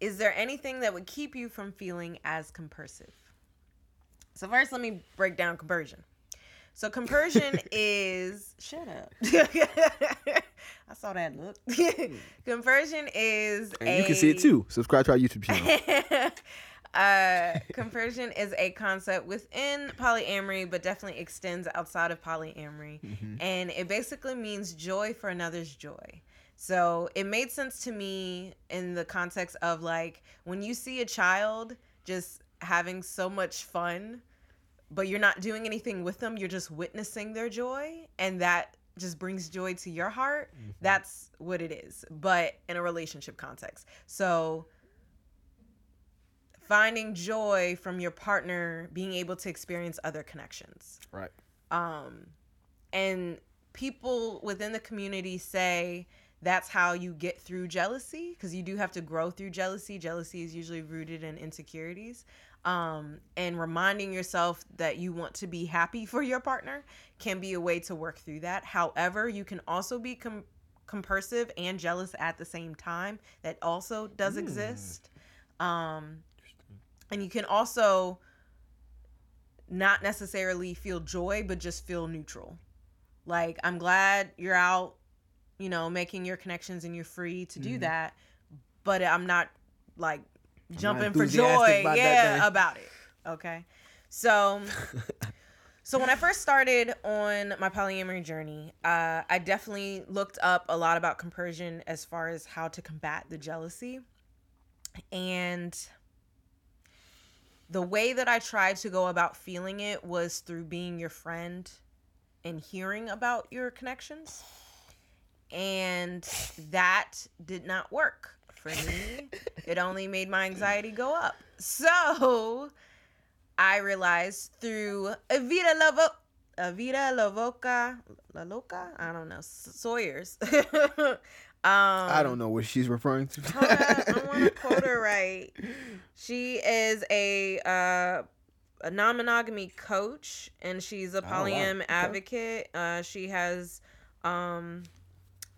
Is there anything that would keep you from feeling as compersive? So, first, let me break down compersion. So, compersion is. Shut up. I saw that look. compersion is. And a, you can see it too. Subscribe to our YouTube channel. uh, compersion is a concept within polyamory, but definitely extends outside of polyamory. Mhm. And it basically means joy for another's joy. So it made sense to me in the context of like when you see a child just having so much fun, but you're not doing anything with them, you're just witnessing their joy. And that just brings joy to your heart. That's what it is, but in a relationship context. So finding joy from your partner being able to experience other connections Right. um and people within the community say that's how you get through jealousy because you do have to grow through jealousy. Jealousy is usually rooted in insecurities um and reminding yourself that you want to be happy for your partner can be a way to work through that. However you can also be com- compersive and jealous at the same time. That also does Mm. exist. Um and you can also not necessarily feel joy but just feel neutral. Like i'm glad you're out you know making your connections and you're free to do Mhm. that but i'm not like jumping for joy about yeah about it okay so so when I first started on my polyamory journey, uh, I definitely looked up a lot about compersion as far as how to combat the jealousy. And the way that I tried to go about feeling it was through being your friend and hearing about your connections. And that did not work for me. it only made my anxiety go up. So I realized through Evita Lovo Evita Lovoca La Loca, I don't know, Sawyers. um, I don't know what she's referring to. I want to quote her right. She is a uh, a non-monogamy coach, and she's a Oh, wow. polyam Okay. advocate. Uh, she has um,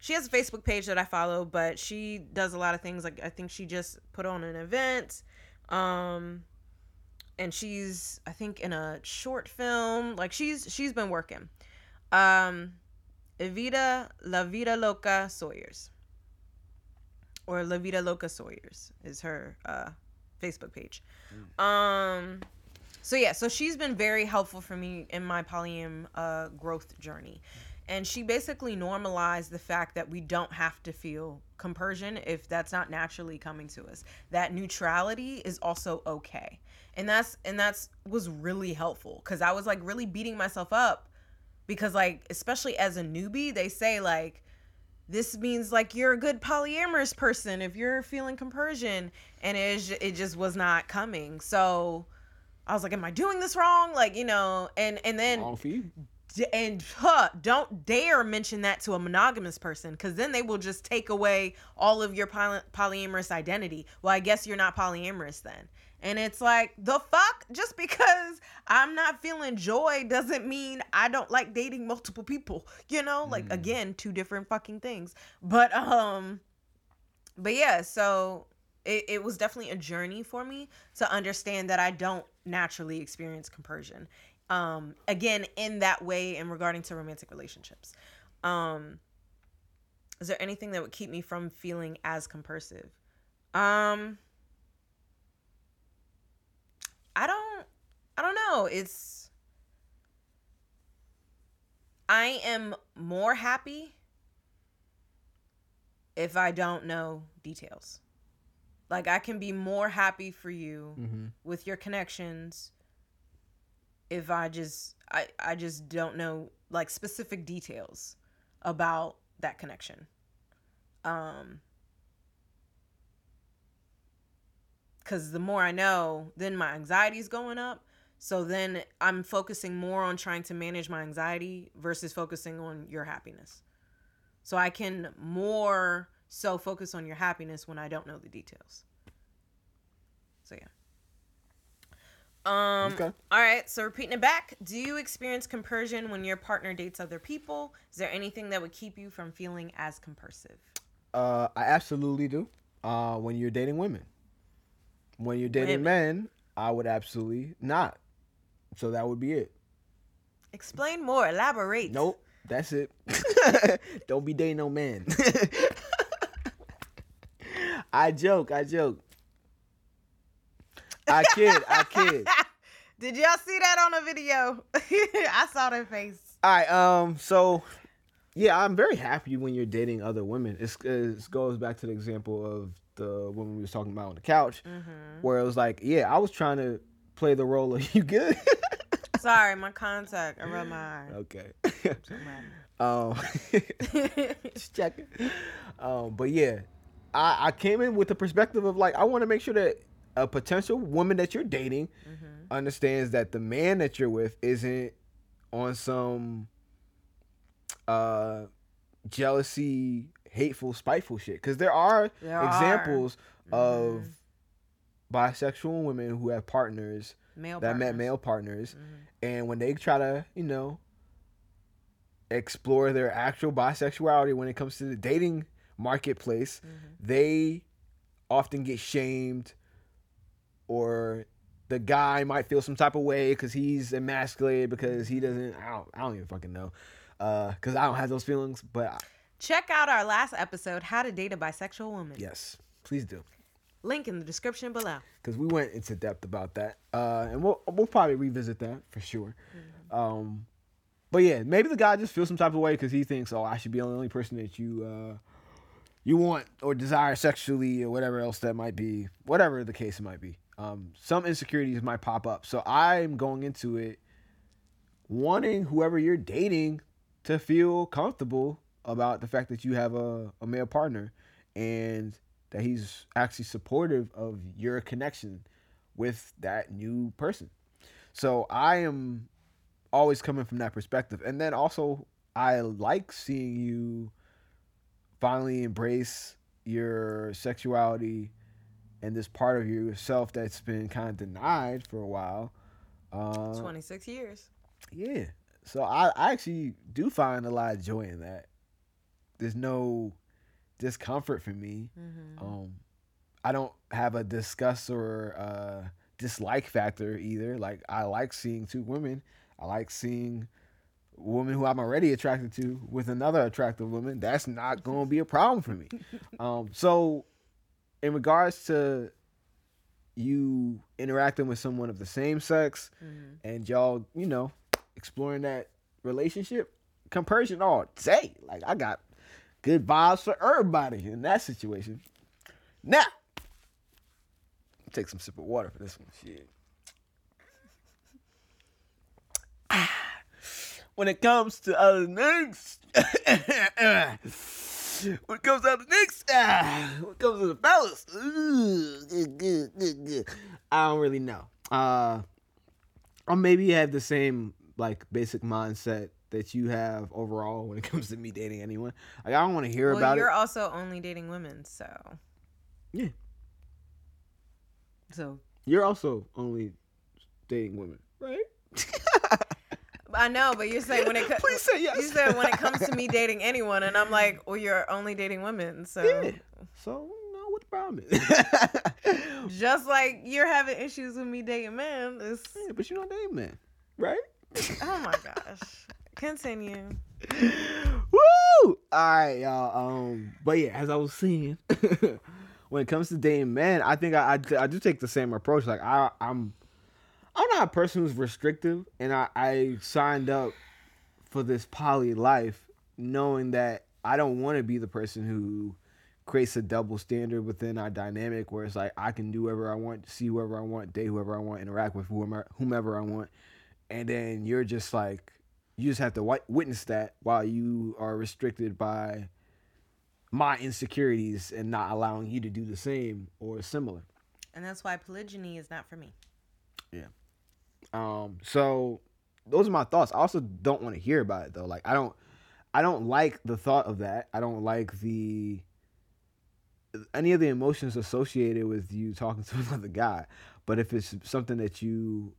she has a Facebook page that I follow, but she does a lot of things. Like I think she just put on an event, um, and she's I think in a short film. Like she's she's been working. Um, Evita La Vida Loca Sawyers or La Vida Loca Sawyers is her uh, Facebook page. Um, so yeah, so she's been very helpful for me in my polyam uh, growth journey, and she basically normalized the fact that we don't have to feel compersion if that's not naturally coming to us. That neutrality is also okay, and that's and that's was really helpful because i was like really beating myself up because like especially as a newbie they say like this means like you're a good polyamorous person if you're feeling compersion. And it, it just was not coming. So i was like am i doing this wrong? Like you know and and then Wrong for you. D- and huh, don't dare mention that to a monogamous person because then they will just take away all of your poly- polyamorous identity. Well i guess you're not polyamorous then. And it's like the fuck? Just because i'm not feeling joy doesn't mean i don't like dating multiple people you know? Like Mm. again two different fucking things. But um but yeah so it, it was definitely a journey for me to understand that i don't naturally experience compersion um again in that way in regarding to romantic relationships. Um is there anything that would keep me from feeling as compersive? Um i don't i don't know. It's i am more happy if i don't know details. Like i can be more happy for you Mm-hmm. with your connections if i just i i just don't know like specific details about that connection. Um cuz the more i know then my anxiety is going up. So then i'm focusing more on trying to manage my anxiety versus focusing on your happiness. So i can more so focus on your happiness when i don't know the details. So yeah um Okay. all right, so repeating it back, do you experience compersion when your partner dates other people? Is there anything that would keep you from feeling as compersive? Uh, I absolutely do. Uh, when you're dating women, when you're dating men, I would absolutely not. So that would be it. Explain more, elaborate. Nope, that's it. Don't be dating no man. I joke. I joke. I kid. I kid. Did y'all see that on a video? I saw their face. All right. Um. So, yeah, I'm very happy when you're dating other women. It's, it goes back to the example of the woman we was talking about on the couch, Mm-hmm. where it was like, yeah, I was trying to play the role of you good. Sorry, my contact around my eye. okay. Um. just checking. Um. But yeah, I I came in with the perspective of like I want to make sure that a potential woman that you're dating Mhm. Understands that the man that you're with isn't on some uh jealousy, hateful, spiteful shit. Because there are There are. examples of Mhm. bisexual women who have partners male that met male partners, Mhm. and when they try to, you know, explore their actual bisexuality when it comes to the dating marketplace, Mhm. they often get shamed or the guy might feel some type of way because he's emasculated because he doesn't I don't, I don't even fucking know because I don't have those feelings but I- Check out our last episode, How to Date a Bisexual Woman. yes please do Link in the description below. because we went into depth about that uh, and we'll, we'll probably revisit that for sure um, but yeah maybe the guy just feels some type of way because he thinks oh I should be the only person that you uh, you want or desire sexually or whatever else that might be whatever the case might be um, some insecurities might pop up. So i'm going into it wanting whoever you're dating to feel comfortable about the fact that you have a, a male partner and that he's actually supportive of your connection with that new person. So i am always coming from that perspective. And then also i like seeing you finally embrace your sexuality and this part of yourself that's been kind of denied for a while. Uh, 26 years. yeah. So I, I actually do find a lot of joy in that. There's no discomfort for me. Mm-hmm. Um, I don't have a disgust or uh, dislike factor either. Like I like seeing two women. I like seeing women who I'm already attracted to with another attractive woman. That's not going to be a problem for me. Um, so, in regards to you interacting with someone of the same sex mm-hmm. and y'all, you know, exploring that relationship, compersion all day. Like I got good vibes for everybody in that situation. Now, take some sip of water for this one. Shit. When it comes to other things when it comes to other things, ah, when it comes to the fellas. I don't really know. Uh, or maybe you have the same like basic mindset that you have overall when it comes to me dating anyone. Like I don't want to hear well, about you're it. also only dating women, so Yeah. So You're also only dating women, right? I know, but you're saying when it co- Please say yes. you said when it comes to me dating anyone, and I'm like, well, you're only dating women, so Yeah. So no, what the problem is? just like you're having issues with me dating men. It's, yeah, but you don't date men, right? oh my gosh. Continue. Woo! All right, y'all. Um, but yeah, as I was saying, when it comes to dating men, I think I, I, I do take the same approach. Like I I'm I'm not a person who's restrictive, and I I signed up for this poly life knowing that I don't want to be the person who creates a double standard within our dynamic where it's like I can do whatever I want, see whoever I want, date whoever I want, interact with whomever whomever I want, and then you're just like you just have to witness that while you are restricted by my insecurities and not allowing you to do the same or similar. And that's why polygyny is not for me. Um, so those are my thoughts. I also don't want to hear about it though. Like I don't, I don't like the thought of that. I don't like the any of the emotions associated with you talking to another guy. But if it's something that you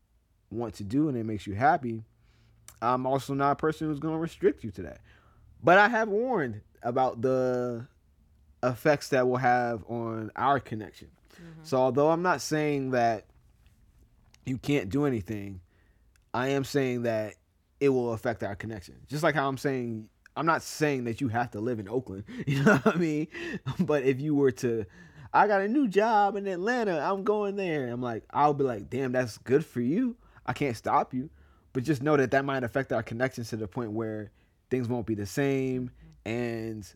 want to do and it makes you happy, I'm also not a person who's going to restrict you to that. But I have warned about the effects that will have on our connection. So although I'm not saying that you can't do anything, I am saying that it will affect our connection. Just like how I'm saying I'm not saying that you have to live in Oakland, you know what I mean? But if you were to I got a new job in Atlanta, I'm going there. I'm like I'll be like, "Damn, that's good for you. I can't stop you." But just know that that might affect our connections to the point where things won't be the same and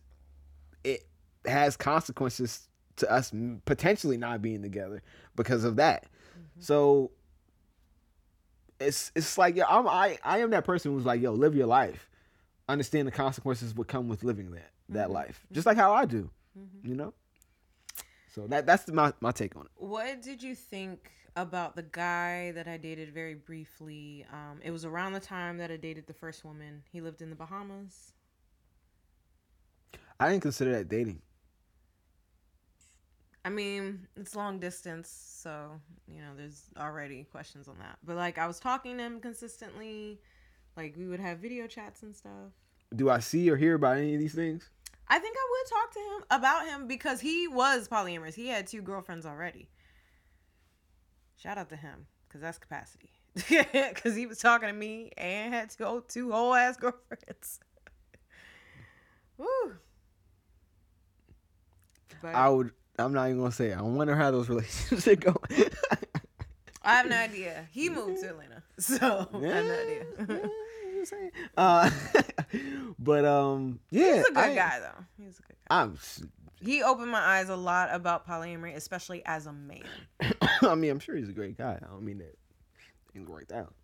it has consequences to us potentially not being together because of that. Mm-hmm. So it's it's like yo, I'm I I am that person who's like yo live your life, understand the consequences would come with living that that life, just like how I do, you know. So that that's my my take on it. What did you think about the guy that I dated very briefly? Um, it was around the time that I dated the first woman. He lived in the Bahamas. I didn't consider that dating. I mean, it's long distance, so you know, there's already questions on that. But like, I was talking to him consistently. Like, we would have video chats and stuff. Do I see or hear about any of these things? I think I would talk to him about him because he was polyamorous. He had two girlfriends already. Shout out to him because that's capacity. Because he was talking to me and had two two whole ass girlfriends. Woo. But I would. I'm not even gonna say. It. I wonder how those relationships go. I have no idea. He moved to Atlanta, so I have no idea. I'm saying. Uh, but um, yeah, He's a good I- guy though. He's a good guy. I'm. He opened my eyes a lot about polyamory, especially as a man. I mean, I'm sure he's a great guy. I don't mean that things worked out.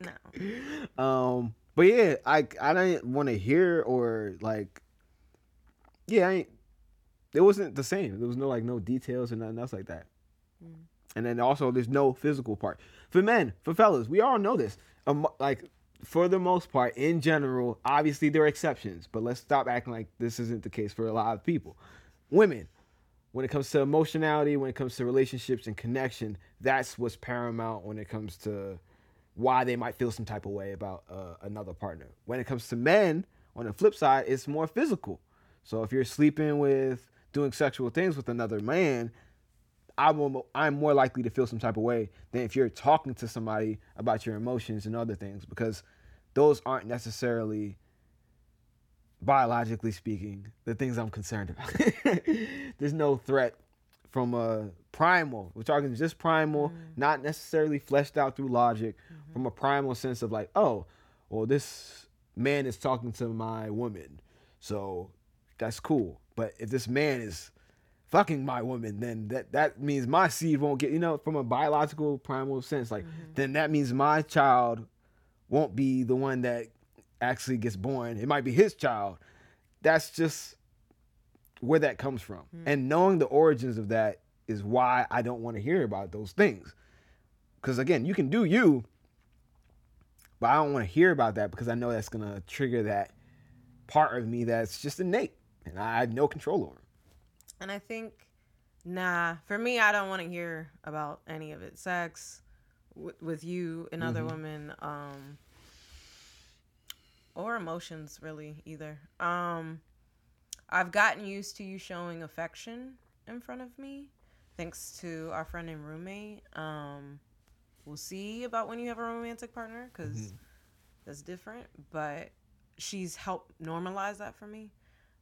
No. um, but yeah, I I didn't want to hear or like, yeah, I ain't, it wasn't the same. There was no like no details or nothing else like that. Mm. And then also, there's no physical part for men, for fellas. We all know this. Um, like for the most part, in general, obviously there are exceptions, but let's stop acting like this isn't the case for a lot of people. Women, when it comes to emotionality, when it comes to relationships and connection, that's what's paramount when it comes to why they might feel some type of way about uh, another partner. When it comes to men, on the flip side, it's more physical. So if you're sleeping with, doing sexual things with another man, I'm more, I'm more likely to feel some type of way than if you're talking to somebody about your emotions and other things because those aren't necessarily biologically speaking the things I'm concerned about. There's no threat from a primal. We're talking just primal, mm. not necessarily fleshed out through logic, mm-hmm. from a primal sense of like, oh, well, this man is talking to my woman, so that's cool. But if this man is fucking my woman, then that that means my seed won't get, you know, from a biological primal sense, like mm-hmm. then that means my child won't be the one that actually gets born, it might be his child. That's just where that comes from. Mm. And knowing the origins of that is why I don't want to hear about those things. Because again, you can do you, but I don't want to hear about that because I know that's going to trigger that part of me that's just innate and I have no control over. And I think, nah, for me, I don't want to hear about any of it. Sex w- with you and other women, um, or emotions, really, either. Um, I've gotten used to you showing affection in front of me, thanks to our friend and roommate. Um, we'll see about when you have a romantic partner, because that's different. But she's helped normalize that for me.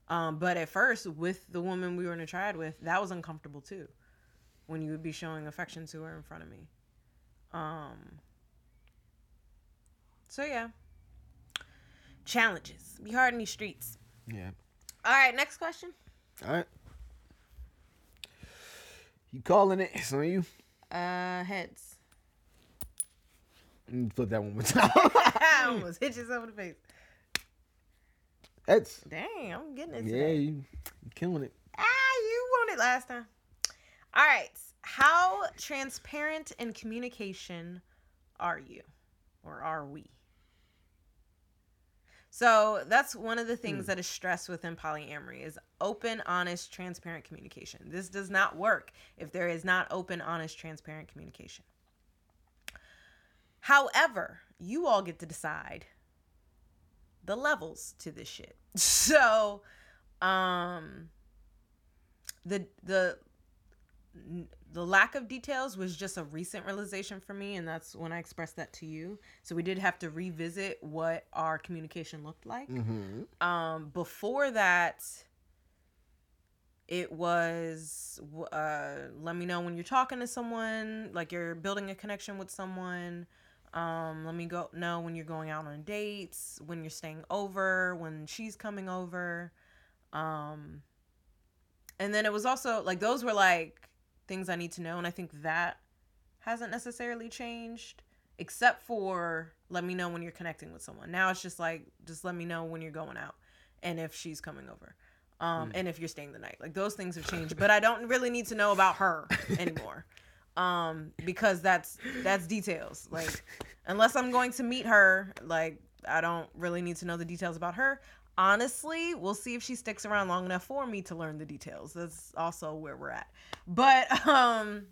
Um, but at first, with the woman we were in a triad with, that was uncomfortable too. When you would be showing affection to her in front of me. Um. So yeah. Challenges. Be hard in these streets. Yeah. All right, next question. All right. You calling it? It's on you. Uh, heads. Flip that one more time. I almost hit yourself in the face. That's Dang, I'm getting it. yeah, today. you, killing it. Ah, you won it last time. All right. How transparent in communication are you? Or are we? So that's one of the things that is stressed within polyamory is open, honest, transparent communication. This does not work if there is not open, honest, transparent communication. However, you all get to decide the levels to this shit. So, um the the the lack of details was just a recent realization for me and that's when I expressed that to you. So we did have to revisit what our communication looked like. Mm-hmm. Um before that it was uh let me know when you're talking to someone, like you're building a connection with someone. Um, let me go know when you're going out on dates, when you're staying over, when she's coming over. Um, and then it was also like those were like things I need to know, and I think that hasn't necessarily changed, except for let me know when you're connecting with someone. Now it's just like just let me know when you're going out and if she's coming over. Um, and if you're staying the night. Like those things have changed, but I don't really need to know about her anymore. Um, because that's that's details. Like unless I'm going to meet her, like I don't really need to know the details about her. Honestly, we'll see if she sticks around long enough for me to learn the details. That's also where we're at. But um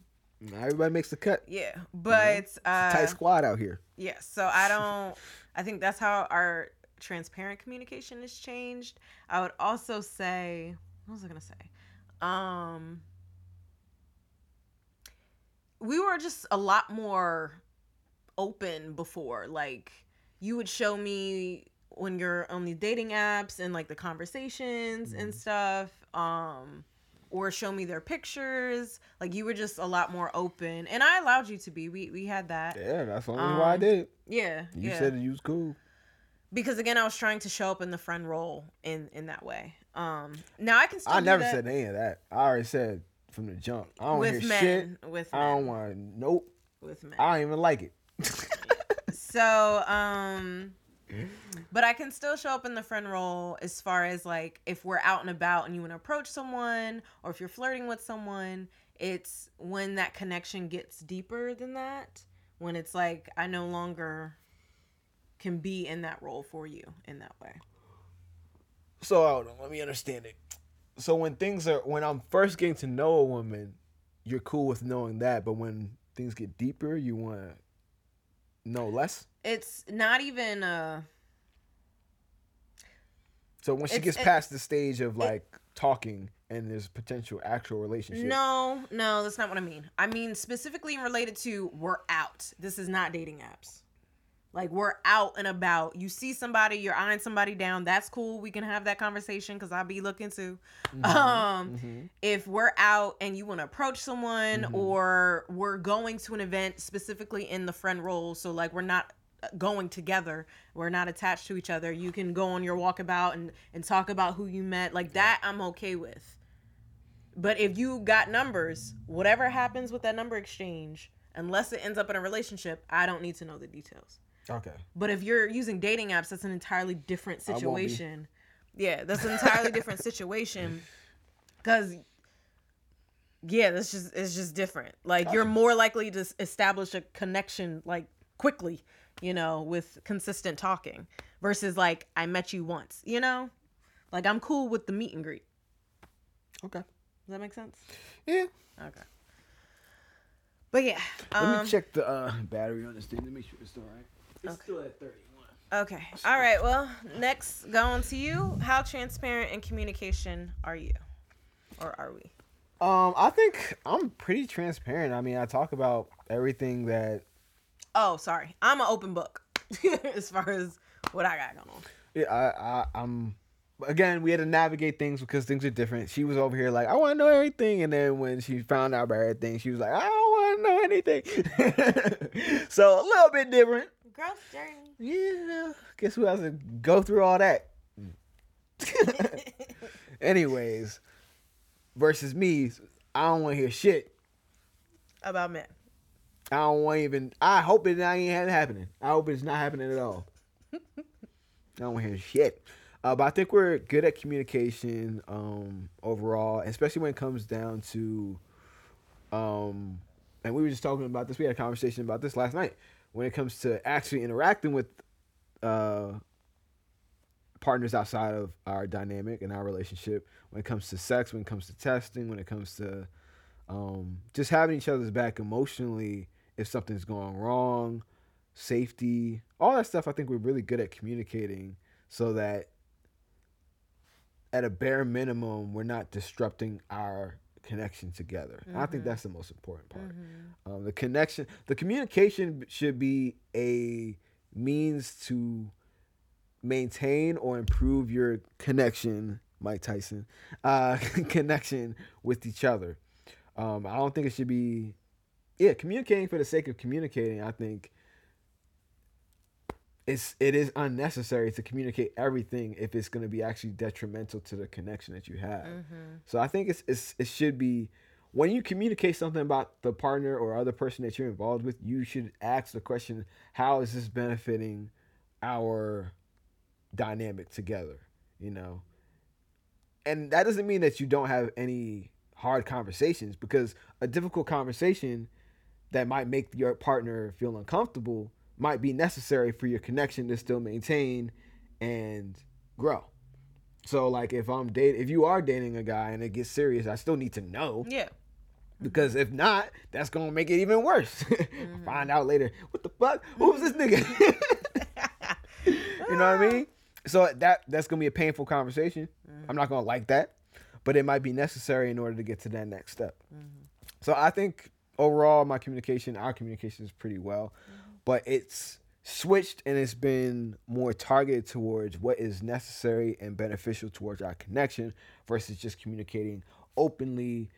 everybody makes the cut. yeah, but uh Tight squad out here. yeah, so I don't I think that's how our transparent communication has changed. I would also say what was I gonna say? Um we were just a lot more open before. Like you would show me when you're on the dating apps and like the conversations and stuff. Um or show me their pictures. Like you were just a lot more open. And I allowed you to be. We we had that. Yeah, that's only reason why I did. it. Yeah. You yeah. said that you was cool. because again, I was trying to show up in the friend role in in that way. Um, now I can. I never that said any of that. I already said from the jump. I don't with hear men. shit. With I don't want. Nope. with men. I don't even like it. So, um, but I can still show up in the friend role as far as like if we're out and about and you want to approach someone or if you're flirting with someone. It's when that connection gets deeper than that. When it's like I no longer can be in that role for you in that way. So hold on, let me understand it. So when things are when I'm first getting to know a woman, you're cool with knowing that, but when things get deeper, you want to know less. It's not even uh So when she It's- gets it- past the stage of like talking and there's potential actual relationship. No, no, that's not what I mean. I mean specifically related to we're out. This is not dating apps. Like we're out and about. You see somebody, you're eyeing somebody down. That's cool. We can have that conversation because I'll be looking too. Um, Mhm. if we're out and you want to approach someone, Mhm. or we're going to an event specifically in the friend role, so like we're not uh, going together, we're not attached to each other. You can go on your walkabout and and talk about who you met. Like that, I'm okay with. But if you got numbers, whatever happens with that number exchange, unless it ends up in a relationship, I don't need to know the details. Okay. But if you're using dating apps, that's an entirely different I won't be. situation. Yeah, that's an entirely different situation. Cause yeah, that's just it's just different. Like you're more likely to establish a connection like quickly, you know, with consistent talking versus like I met you once, you know? Like I'm cool with the meet and greet. Okay. Does that make sense? Yeah. Okay. But yeah. Let Um, me check the uh, battery on this thing to make sure it's still right. It's still at 31. Okay. All right. Well, next, going to you. How transparent in communication are you, or are we? Um, I think I'm pretty transparent. I mean, I talk about everything that Oh, sorry. I'm an open book as far as what I got going on. Yeah, I, I, I'm. Again, we had to navigate things because things are different. She was over here like, I want to know everything, and then when she found out about everything, she was like, I don't want to know anything. so a little bit different. Growth journey. Yeah, guess who has to go through all that? Anyways, versus me, I don't want to hear shit. About men. I don't want even. I hope it even happening. I hope it's not happening at all. I don't want to hear shit. Uh, but I think we're good at communication um, overall, especially when it comes down to. Um, and we were just talking about this. We had a conversation about this last night. When it comes to actually interacting with uh, partners outside of our dynamic and our relationship, when it comes to sex, when it comes to testing, when it comes to um, just having each other's back emotionally if something's going wrong, safety, all that stuff. I think we're really good at communicating so that at a bare minimum, we're not disrupting our connection together. And I think that's the most important part. Um, the connection, the communication should be a means to maintain or improve your connection, Mike Tyson, uh, connection with each other. Um, I don't think it should be, yeah, communicating for the sake of communicating. I think it's it is unnecessary to communicate everything if it's going to be actually detrimental to the connection that you have. Mm-hmm. So I think it's, it's it should be when you communicate something about the partner or other person that you're involved with, you should ask the question, how is this benefiting our dynamic together? You know, and that doesn't mean that you don't have any hard conversations because a difficult conversation that might make your partner feel uncomfortable might be necessary for your connection to still maintain and grow. So like if I'm dating if you are dating a guy and it gets serious, I still need to know Yeah. because if not, that's gonna make it even worse. Mm-hmm. Find out later, what the fuck? Who's this mm-hmm. nigga? you know what I mean? So that that's gonna be a painful conversation. Mm-hmm. I'm not gonna like that, but it might be necessary in order to get to that next step. So I think overall, my communication, our communication is pretty well, but it's switched and it's been more targeted towards what is necessary and beneficial towards our connection versus just communicating openly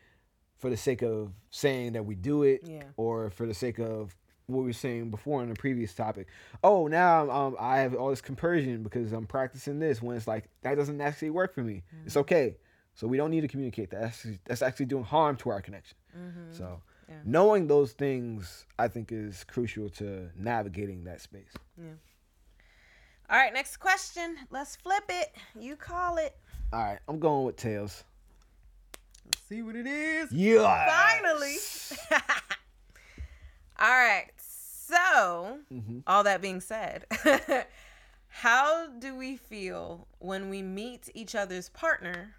for the sake of saying that we do it Yeah. or for the sake of what we were saying before on the previous topic. Oh, now um, I have all this compersion because I'm practicing this when it's like that doesn't actually work for me. It's okay. So we don't need to communicate that. That's, that's actually doing harm to our connection. So Yeah. knowing those things, I think, is crucial to navigating that space. Yeah. All right. Next question. Let's flip it. You call it. All right, I'm going with tails. Let's see what it is. Yeah. Finally. All right. So, Mhm. all that being said, how do we feel when we meet each other's partner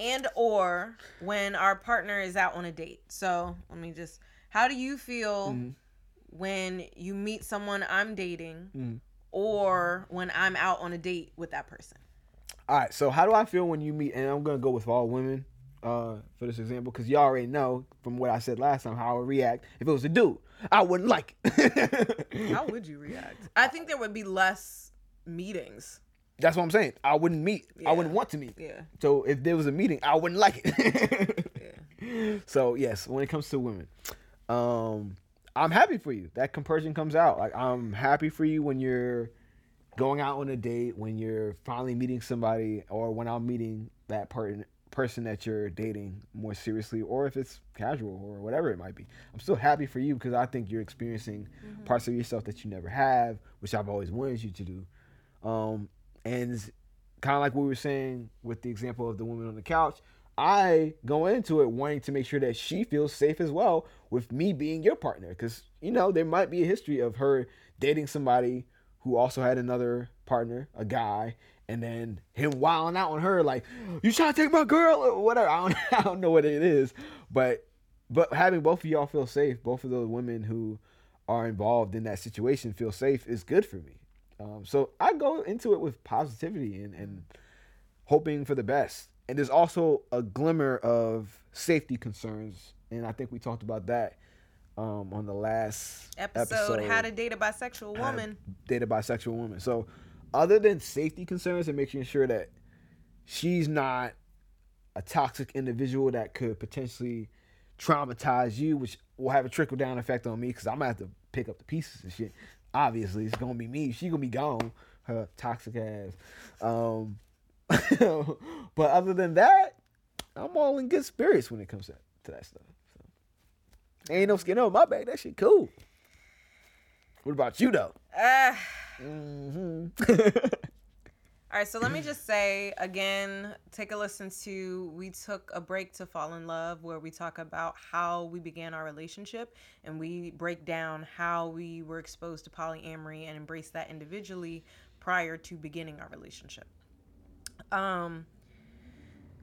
and or when our partner is out on a date? So, let me just how do you feel Mhm. when you meet someone I'm dating Mhm. or when I'm out on a date with that person? All right, so how do I feel when you meet? And I'm gonna go with all women uh, for this example because you already know from what I said last time how I would react if it was a dude. I wouldn't like. it. How would you react? I think there would be less meetings. That's what I'm saying. I wouldn't meet. I wouldn't want to meet. Yeah. So if there was a meeting, I wouldn't like it. Yeah. So yes, when it comes to women, um, I'm happy for you. That compersion comes out. Like I'm happy for you when you're going out on a date, when you're finally meeting somebody, or when I'm meeting that partner person that you're dating more seriously or if it's casual or whatever it might be. I'm still happy for you because I think you're experiencing parts of yourself that you never have, which I've always wanted you to do. Um, and kind of like we were saying with the example of the woman on the couch, I go into it wanting to make sure that she feels safe as well with me being your partner. Because, you know, there might be a history of her dating somebody who also had another partner, a guy, and then him wilding out on her like, "You trying to take my girl?" or whatever. I don't, I don't know what it is, but but having both of y'all feel safe, both of those women who are involved in that situation feel safe is good for me. Um, so I go into it with positivity and, and hoping for the best. And there's also a glimmer of safety concerns, and I think we talked about that um, on the last Episode, How to Date a Bisexual Woman. date a bisexual woman. So, other than safety concerns and making sure that she's not a toxic individual that could potentially traumatize you, which will have a trickle down effect on me because I'm gonna have to pick up the pieces and shit. Obviously, it's gonna be me. She gonna be gone. Her toxic ass. Um, but other than that, I'm all in good spirits when it comes to, to that stuff. So. Ain't no skin on my back. That shit cool. What about you though? Uh, hmm All right, so let me just say again, take a listen to We Took a Break to Fall in Love, where we talk about how we began our relationship and we break down how we were exposed to polyamory and embrace that individually prior to beginning our relationship. Um,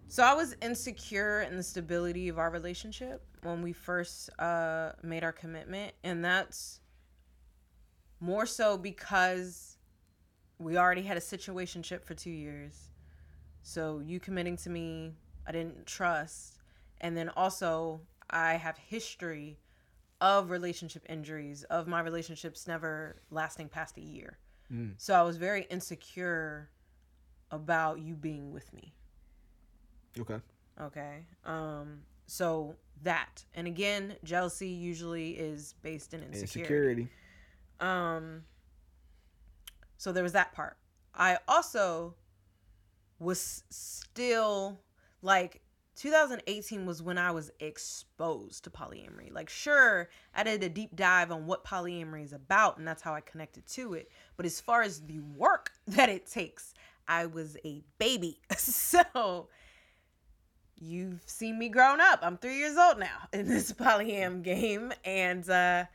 so I was insecure in the stability of our relationship when we first uh, made our commitment, and that's more so because we already had a situationship for two years. So you committing to me, I didn't trust. And then also, I have history of relationship injuries, of my relationships never lasting past a year. Mm. So I was very insecure about you being with me. Okay. Okay. Um, so that. And again, jealousy usually is based in insecurity. Insecurity. Um so there was that part. I also was still like 2018 was when I was exposed to polyamory. Like sure, I did a deep dive on what polyamory is about and that's how I connected to it. But as far as the work that it takes, I was a baby. so you've seen me grown up. I'm 3 years old now in this polyam game and uh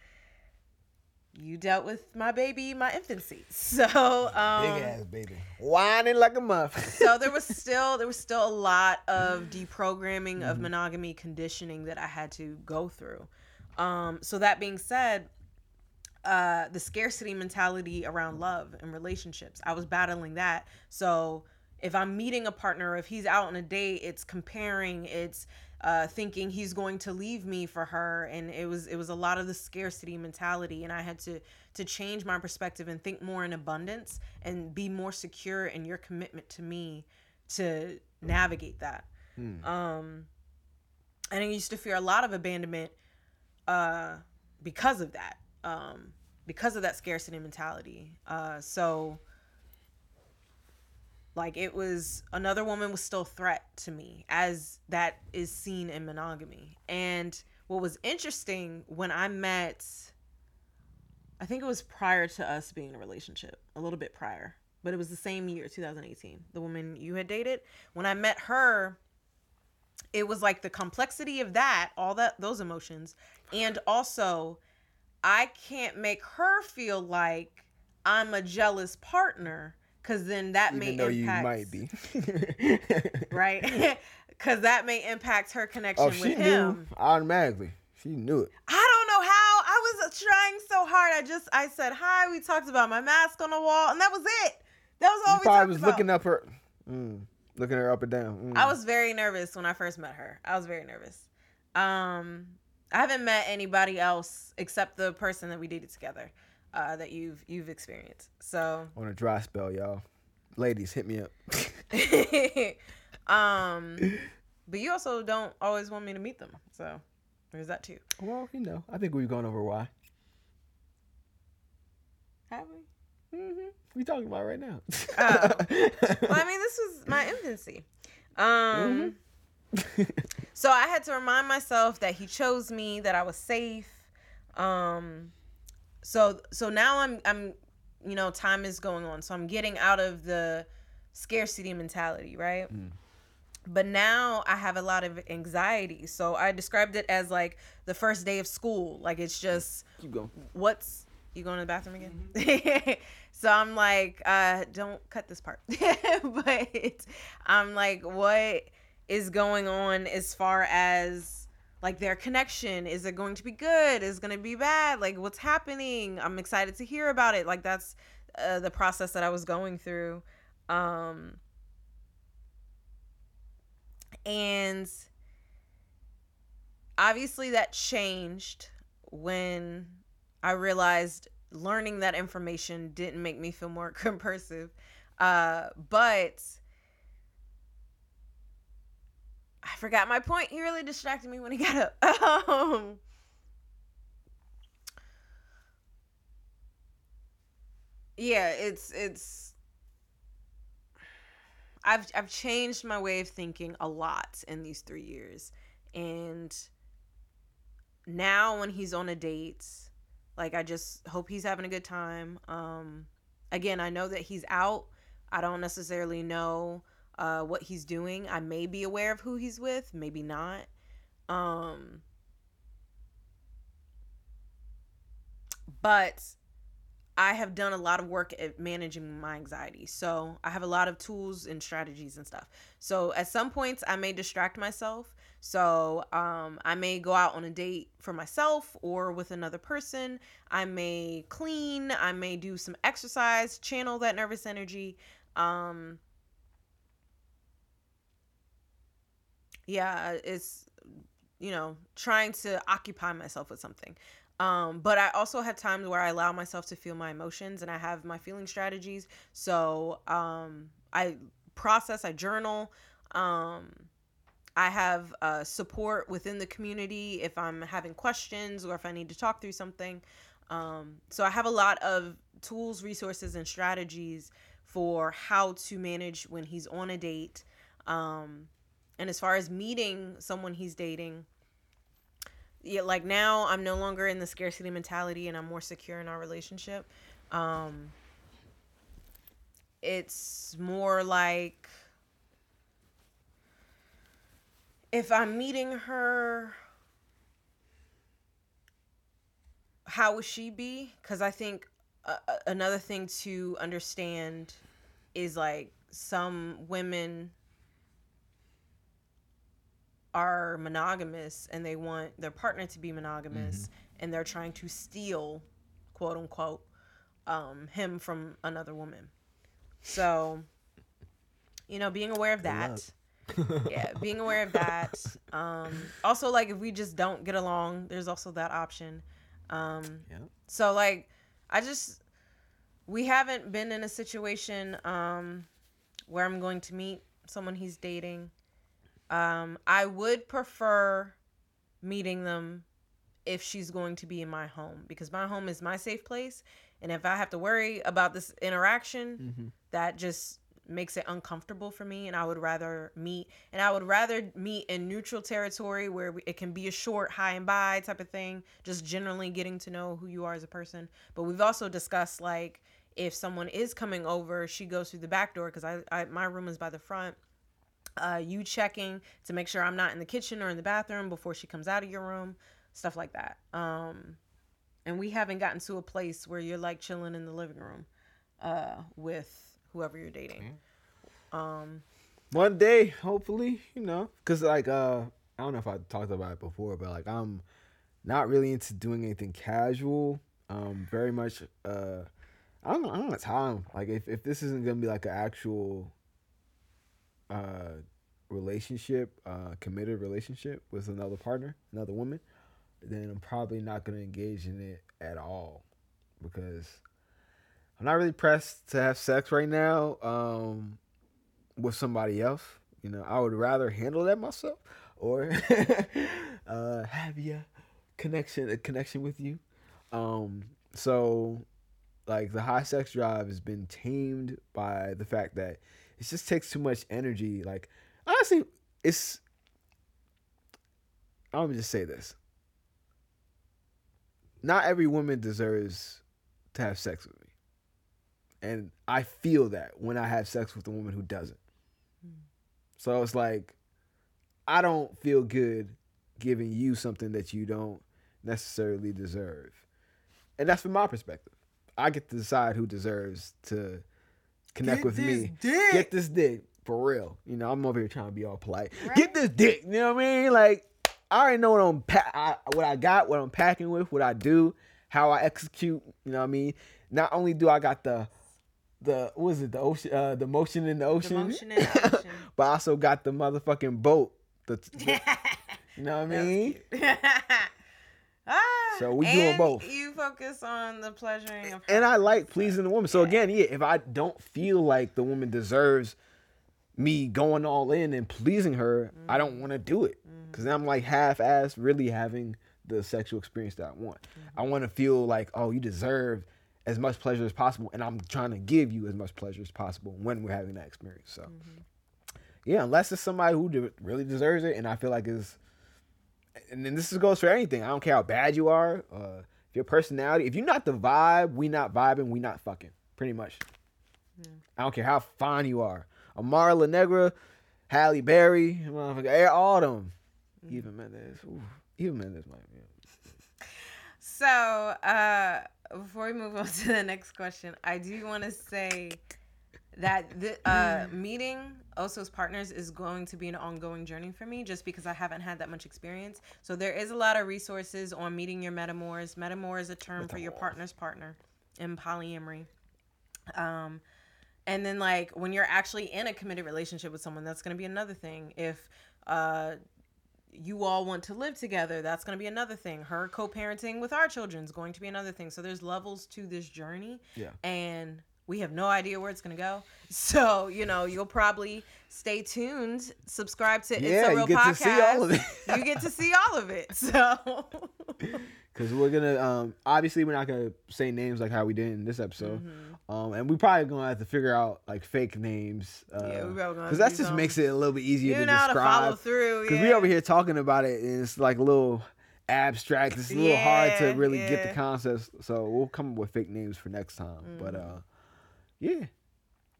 you dealt with my baby, my infancy. So, um, Big ass baby. Whining like a muff. so there was still there was still a lot of deprogramming of monogamy conditioning that I had to go through. Um, so that being said, uh, the scarcity mentality around love and relationships, I was battling that. So if I'm meeting a partner, if he's out on a date, it's comparing, it's uh, thinking he's going to leave me for her, and it was it was a lot of the scarcity mentality, and I had to to change my perspective and think more in abundance and be more secure in your commitment to me to navigate that. Um, and I used to fear a lot of abandonment uh, because of that, um, because of that scarcity mentality. Uh, so like it was another woman was still threat to me as that is seen in monogamy. And what was interesting when i met i think it was prior to us being in a relationship a little bit prior but it was the same year 2018 the woman you had dated. When i met her it was like the complexity of that all that those emotions and also i can't make her feel like i'm a jealous partner because then that may Even you impact might be. right because that may impact her connection oh, with she him knew automatically. She knew it. i don't know how i was trying so hard i just i said hi we talked about my mask on the wall and that was it that was all You we probably talked was about. looking up her, mm, looking her up and down. Mm. I was very nervous when I first met her. I was very nervous. Um, I haven't met anybody else except the person that we dated together uh, that you've you've experienced. So, on a dry spell, y'all. Ladies, hit me up. um, but you also don't always want me to meet them. So there's that too. well, you know, I think we've gone over why. Have we? hmm We talking about right now. Oh. Well, I mean, this was my infancy. Um, so I had to remind myself that he chose me, that I was safe. Um, so so now I'm I'm you know time is going on, so I'm getting out of the scarcity mentality, right? But now I have a lot of anxiety. So I described it as like the first day of school. Like it's just Keep going. what's you going to the bathroom again? so I'm like, uh, don't cut this part. but I'm like, what is going on as far as like their connection? Is it going to be good? Is it going to be bad? Like what's happening? I'm excited to hear about it. Like that's uh, the process that I was going through. Um, and obviously that changed when I realized learning that information didn't make me feel more compersive Uh, but I forgot my point. He really distracted me when he got up. Um, yeah, it's it's I've I've changed my way of thinking a lot in these 3 years. And now when he's on a date, like I just hope he's having a good time. Um again, I know that he's out. I don't necessarily know uh what he's doing. I may be aware of who he's with, maybe not. Um but I have done a lot of work at managing my anxiety. So I have a lot of tools and strategies and stuff. So at some points I may distract myself. So um, I may go out on a date for myself or with another person. I may clean. I may do some exercise, channel that nervous energy. Um, yeah, it's you know trying to occupy myself with something. Um, but I also have times where I allow myself to feel my emotions and I have my feeling strategies. So um, I process, I journal. Um, I have uh, support within the community if I'm having questions or if I need to talk through something. Um, so I have a lot of tools, resources, and strategies for how to manage when he's on a date. Um, and as far as meeting someone he's dating, yeah, like now I'm no longer in the scarcity mentality and I'm more secure in our relationship. Um it's more like if I'm meeting her how would she be? Cuz I think uh, another thing to understand is like some women are monogamous and they want their partner to be monogamous and they're trying to steal quote unquote um him from another woman. So you know being aware of that. yeah being aware of that. Um also like if we just don't get along there's also that option. Um Yeah. so like i just we haven't been in a situation um where i'm going to meet someone he's dating um, I would prefer meeting them if she's going to be in my home because my home is my safe place. And if I have to worry about this interaction, Mm-hmm. that just makes it uncomfortable for me. And I would rather meet, and I would rather meet in neutral territory where we- it can be a short high and bye type of thing, just generally getting to know who you are as a person. But we've also discussed like if someone is coming over, she goes through the back door because I, I my room is by the front uh, you checking to make sure I'm not in the kitchen or in the bathroom before she comes out of your room, stuff like that. Um, and we haven't gotten to a place where you're like chilling in the living room uh, with whoever you're dating. Um, One day, hopefully, you know, because like uh, I don't know if I talked about it before, but like I'm not really into doing anything casual. Um, very much uh, I don't know, I don't have time. Like if if this isn't gonna be like an actual uh relationship, uh committed relationship with another partner, another woman, then I'm probably not gonna engage in it at all because I'm not really pressed to have sex right now. Um with somebody else. You know, I would rather handle that myself or uh, have your connection a connection with you. Um, so like the high sex drive has been tamed by the fact that it just takes too much energy. Like honestly, it's I'm just say this. Not every woman deserves to have sex with me. And I feel that when I have sex with a woman who doesn't. So it's like I don't feel good giving you something that you don't necessarily deserve. And that's from my perspective. I get to decide who deserves to connect Get with this me. dick. Get this dick for real. You know, I'm over here trying to be all polite. Get this dick. You know what I mean? Like I already know what I'm pa- I, what I got, what I'm packing with, what I do, how I execute. You know what I mean? Not only do I got the the what is it the ocean uh, the motion in the ocean, motion in the ocean. but I also got the motherfucking boat. The, the- you know what I mean? So we doing both. You focus on the pleasuring of and I like pleasing the woman. So Yeah. again, yeah, if I don't feel like the woman deserves me going all in and pleasing her, I don't want to do it mm-hmm. because I'm like half-ass really having the sexual experience that I want. Mm-hmm. I want to feel like, oh, you deserve as much pleasure as possible, and I'm trying to give you as much pleasure as possible when we're having that experience. So, mm-hmm. yeah, unless it's somebody who really deserves it, and I feel like is, and then this goes for anything. I don't care how bad you are, uh, if your personality, if you're not the vibe, we not vibing, we not fucking. Pretty much. I don't care how fine you are. Amara La Negra, Halle Berry, motherfucker, eh, all them. Eva Mendes, ooh, Eva Mendes might be. So, uh, before we move on to the next question, I do want to say that the uh, meeting Oso's partners is going to be an ongoing journey for me just because I haven't had that much experience. So, there is a lot of resources on meeting your metamors. Metamor is a term for your partner's partner in polyamory. Um, and then, like, when you're actually in a committed relationship with someone, that's going to be another thing. If, uh, you all want to live together that's going to be another thing her co-parenting with our children is going to be another thing so there's levels to this journey Yeah. and we have no idea where it's going to go so you know you'll probably stay tuned subscribe to it's Yeah, a you real get podcast to see all of it. you get to see all of it so Because we're gonna, um, obviously, we're not gonna say names like how we did in this episode, Mm-hmm. um, and we're probably gonna have to figure out like fake names. Uh, Yeah, we probably gonna because that just makes it a little bit easier you to to follow describe. through Because yeah. we over here talking about it, and it's like a little abstract. It's a little hard to Yeah, really get the concepts. So we'll come up with fake names for next time. But Mm-hmm. uh, yeah,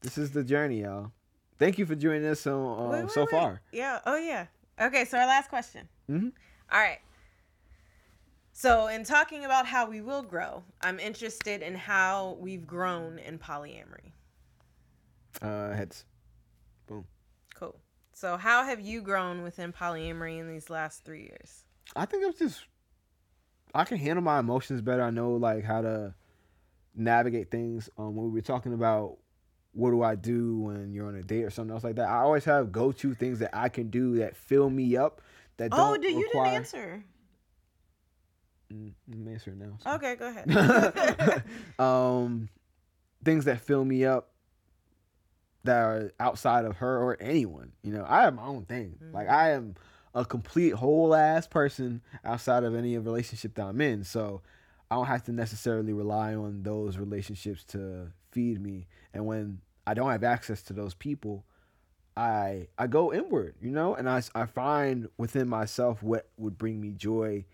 this is the journey, y'all. Thank you for joining us on uh, Wait, wait, so wait. far. Yeah. Oh, yeah. Okay. So our last question. Mhm. All right. So in talking about how we will grow, I'm interested in how we've grown in polyamory. Uh, heads. Boom. Cool. So how have you grown within polyamory in these last three years? I think I'm just I can handle my emotions better. I know like how to navigate things. Um, when we were talking about what do I do when you're on a date or something else like that, I always have go to things that I can do that fill me up. That Oh, don't did you require. didn't answer? Mm, I'm answering now. so. Okay, go ahead. um, things that fill me up that are outside of her or anyone. You know, I have my own thing. Like I am a complete whole ass person outside of any relationship that I'm in. So I don't have to necessarily rely on those relationships to feed me. And when I don't have access to those people, I I go inward, you know, and I, I find within myself what would bring me joy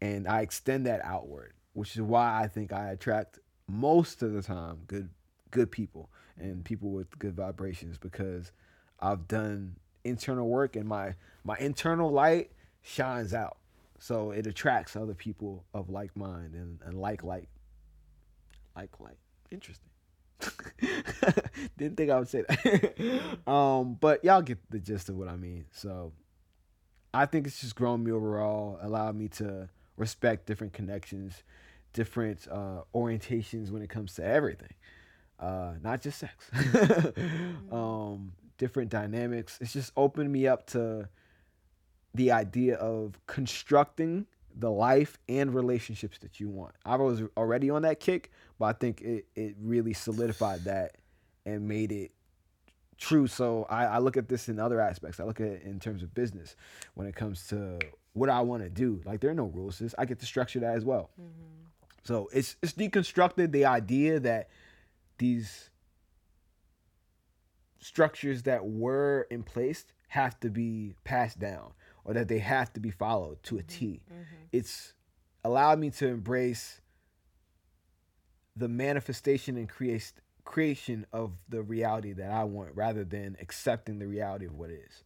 and I extend that outward, which is why I think I attract most of the time good good people and people with good vibrations because I've done internal work and my my internal light shines out. So it attracts other people of like mind and, and like like like like. Interesting. Didn't think I would say that. um, but y'all get the gist of what I mean. So I think it's just grown me overall, allowed me to respect different connections, different uh, orientations when it comes to everything, uh, not just sex. um, different dynamics. It's just opened me up to the idea of constructing the life and relationships that you want. I was already on that kick, but I think it, it really solidified that and made it true. So I, I look at this in other aspects. I look at it in terms of business when it comes to what I want to do. Like there are no rules. This I get to structure that as well. Mm-hmm. So it's it's deconstructed the idea that these structures that were in place have to be passed down or that they have to be followed to a T. Mhm. It's allowed me to embrace the manifestation and create creation of the reality that I want rather than accepting the reality of what is.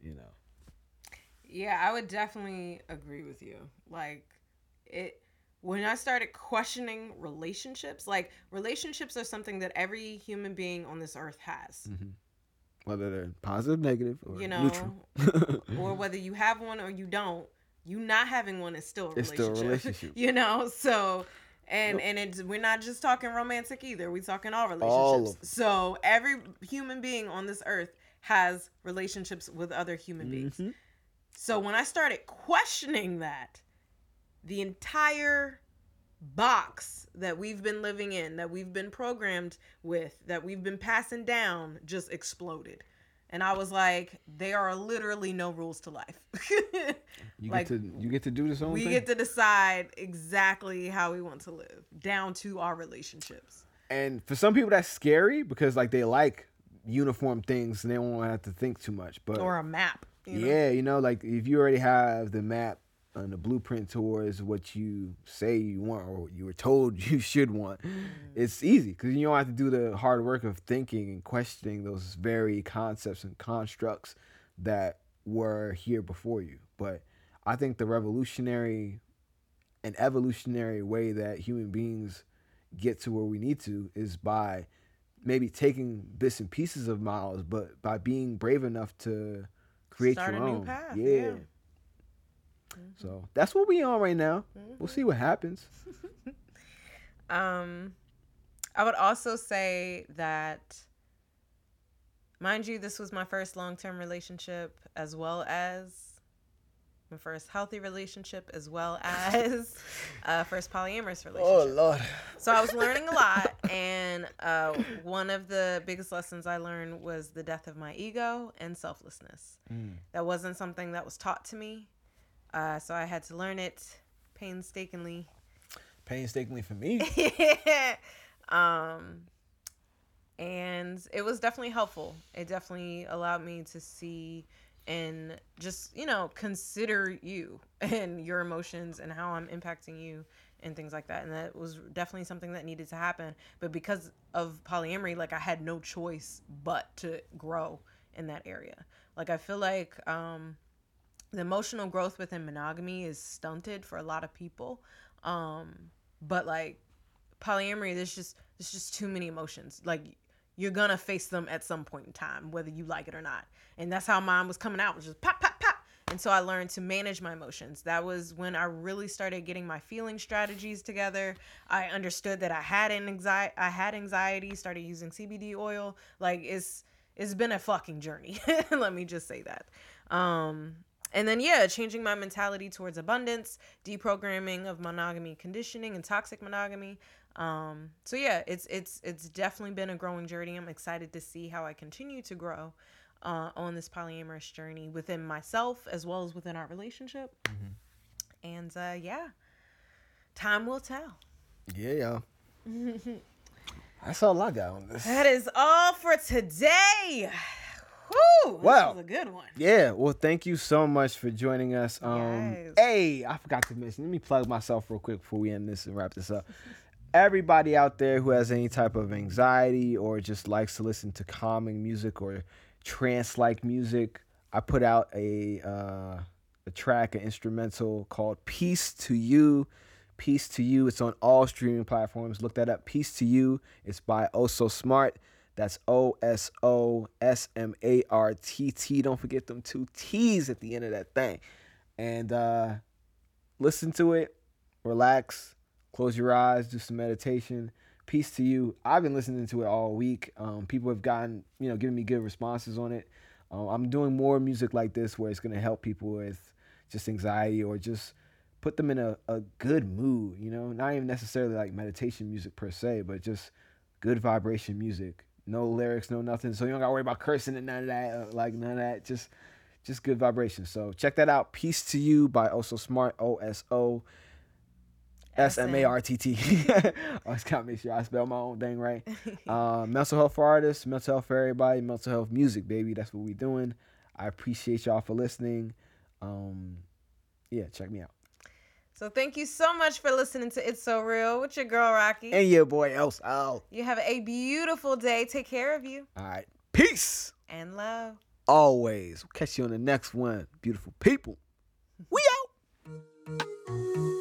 You know. Yeah, I would definitely agree with you. Like it when I started questioning relationships, like relationships are something that every human being on this earth has. Whether they're positive, negative, or You know, neutral. or whether you have one or you don't, you not having one is still a It's relationship. still a relationship. you know, so and and it's we're not just talking romantic either. We're talking all relationships. All. So every human being on this earth has relationships with other human beings. Mhm. So when I started questioning that, the entire box that we've been living in, that we've been programmed with, that we've been passing down just exploded. And I was like, there are literally no rules to life. You Like, get to you get to do this own we thing. get to decide exactly how we want to live, down to our relationships. and for some people that's scary because like they like uniform things and they don't want to have to think too much. But Or a map. You know? yeah, you know, like if you already have the map and the blueprint towards what you say you want or what you were told you should want, mm. it's easy because you don't have to do the hard work of thinking and questioning those very concepts and constructs that were here before you. But I think the revolutionary and evolutionary way that human beings get to where we need to is by maybe taking bits and pieces of miles, but by being brave enough to create Start your a new own. path, Yeah. yeah. So that's what we on right now. Mm-hmm. We'll see what happens. Um, I would also say that, mind you, this was my first long term relationship, as well as my first healthy relationship, as well as uh, first polyamorous relationship. Oh Lord. So I was learning a lot, and uh, one of the biggest lessons I learned was the death of my ego and selflessness. Mm. That wasn't something that was taught to me, uh, so I had to learn it painstakingly Painstakingly for me. yeah. um and it was definitely helpful it definitely allowed me to see and just you know consider you and your emotions and how i'm impacting you and things like that and that was definitely something that needed to happen but because of polyamory like i had no choice but to grow in that area like i feel like um the emotional growth within monogamy is stunted for a lot of people um but like polyamory there's just there's just too many emotions. Like you're gonna face them at some point in time whether you like it or not. And that's how mine was coming out was just pop pop pop. And so i learned to manage my emotions. That was when i really started getting my feeling strategies together. I understood that i had an anxiety i had anxiety started using cbd oil. Like it's it's been a fucking journey let me just say that. Um and then yeah changing my mentality towards abundance deprogramming of monogamy conditioning and toxic monogamy. Um so yeah it's it's it's definitely been a growing journey. I'm excited to see how i continue to grow uh, on this polyamorous journey within myself as well as within our relationship. And uh yeah time will tell. Yeah, y'all. That's all I got on this. that is all for today This Wow. was a good one Yeah, well, thank you so much for joining us. Um, Yes. Hey, I forgot to mention. Let me plug myself real quick before we end this and wrap this up. Everybody out there who has any type of anxiety or just likes to listen to calming music or trance-like music, I put out a uh, a track, an instrumental called "Peace to You." Peace to You. It's on all streaming platforms. Look that up. Peace to You. It's by Oh So Smart. That's O S O S M A R T T. Don't forget them two T's at the end of that thing. And uh, listen to it, relax, close your eyes, do some meditation. Peace to you. I've been listening to it all week. Um, people have gotten, you know, giving me good responses on it. Um, I'm doing more music like this where it's going to help people with just anxiety or just put them in a, a good mood, you know, not even necessarily like meditation music per se, but just good vibration music. No lyrics, no nothing. So you don't gotta worry about cursing and none of that, uh, like none of that. Just just good vibration. So check that out. Peace to You by Also Smart, O S O S M A R T T. Always gotta make sure I spell my own thing right. Uh, mental health for artists, mental health for everybody, mental health music, baby. That's what we doing. I appreciate y'all for listening. Um, yeah, check me out. So thank you so much for listening to It's So Real with your girl Rocqi. And your boy Oso out. you have a beautiful day. Take care of you All right. Peace. and love. Always. We'll Catch you on the next one. Beautiful people. We out.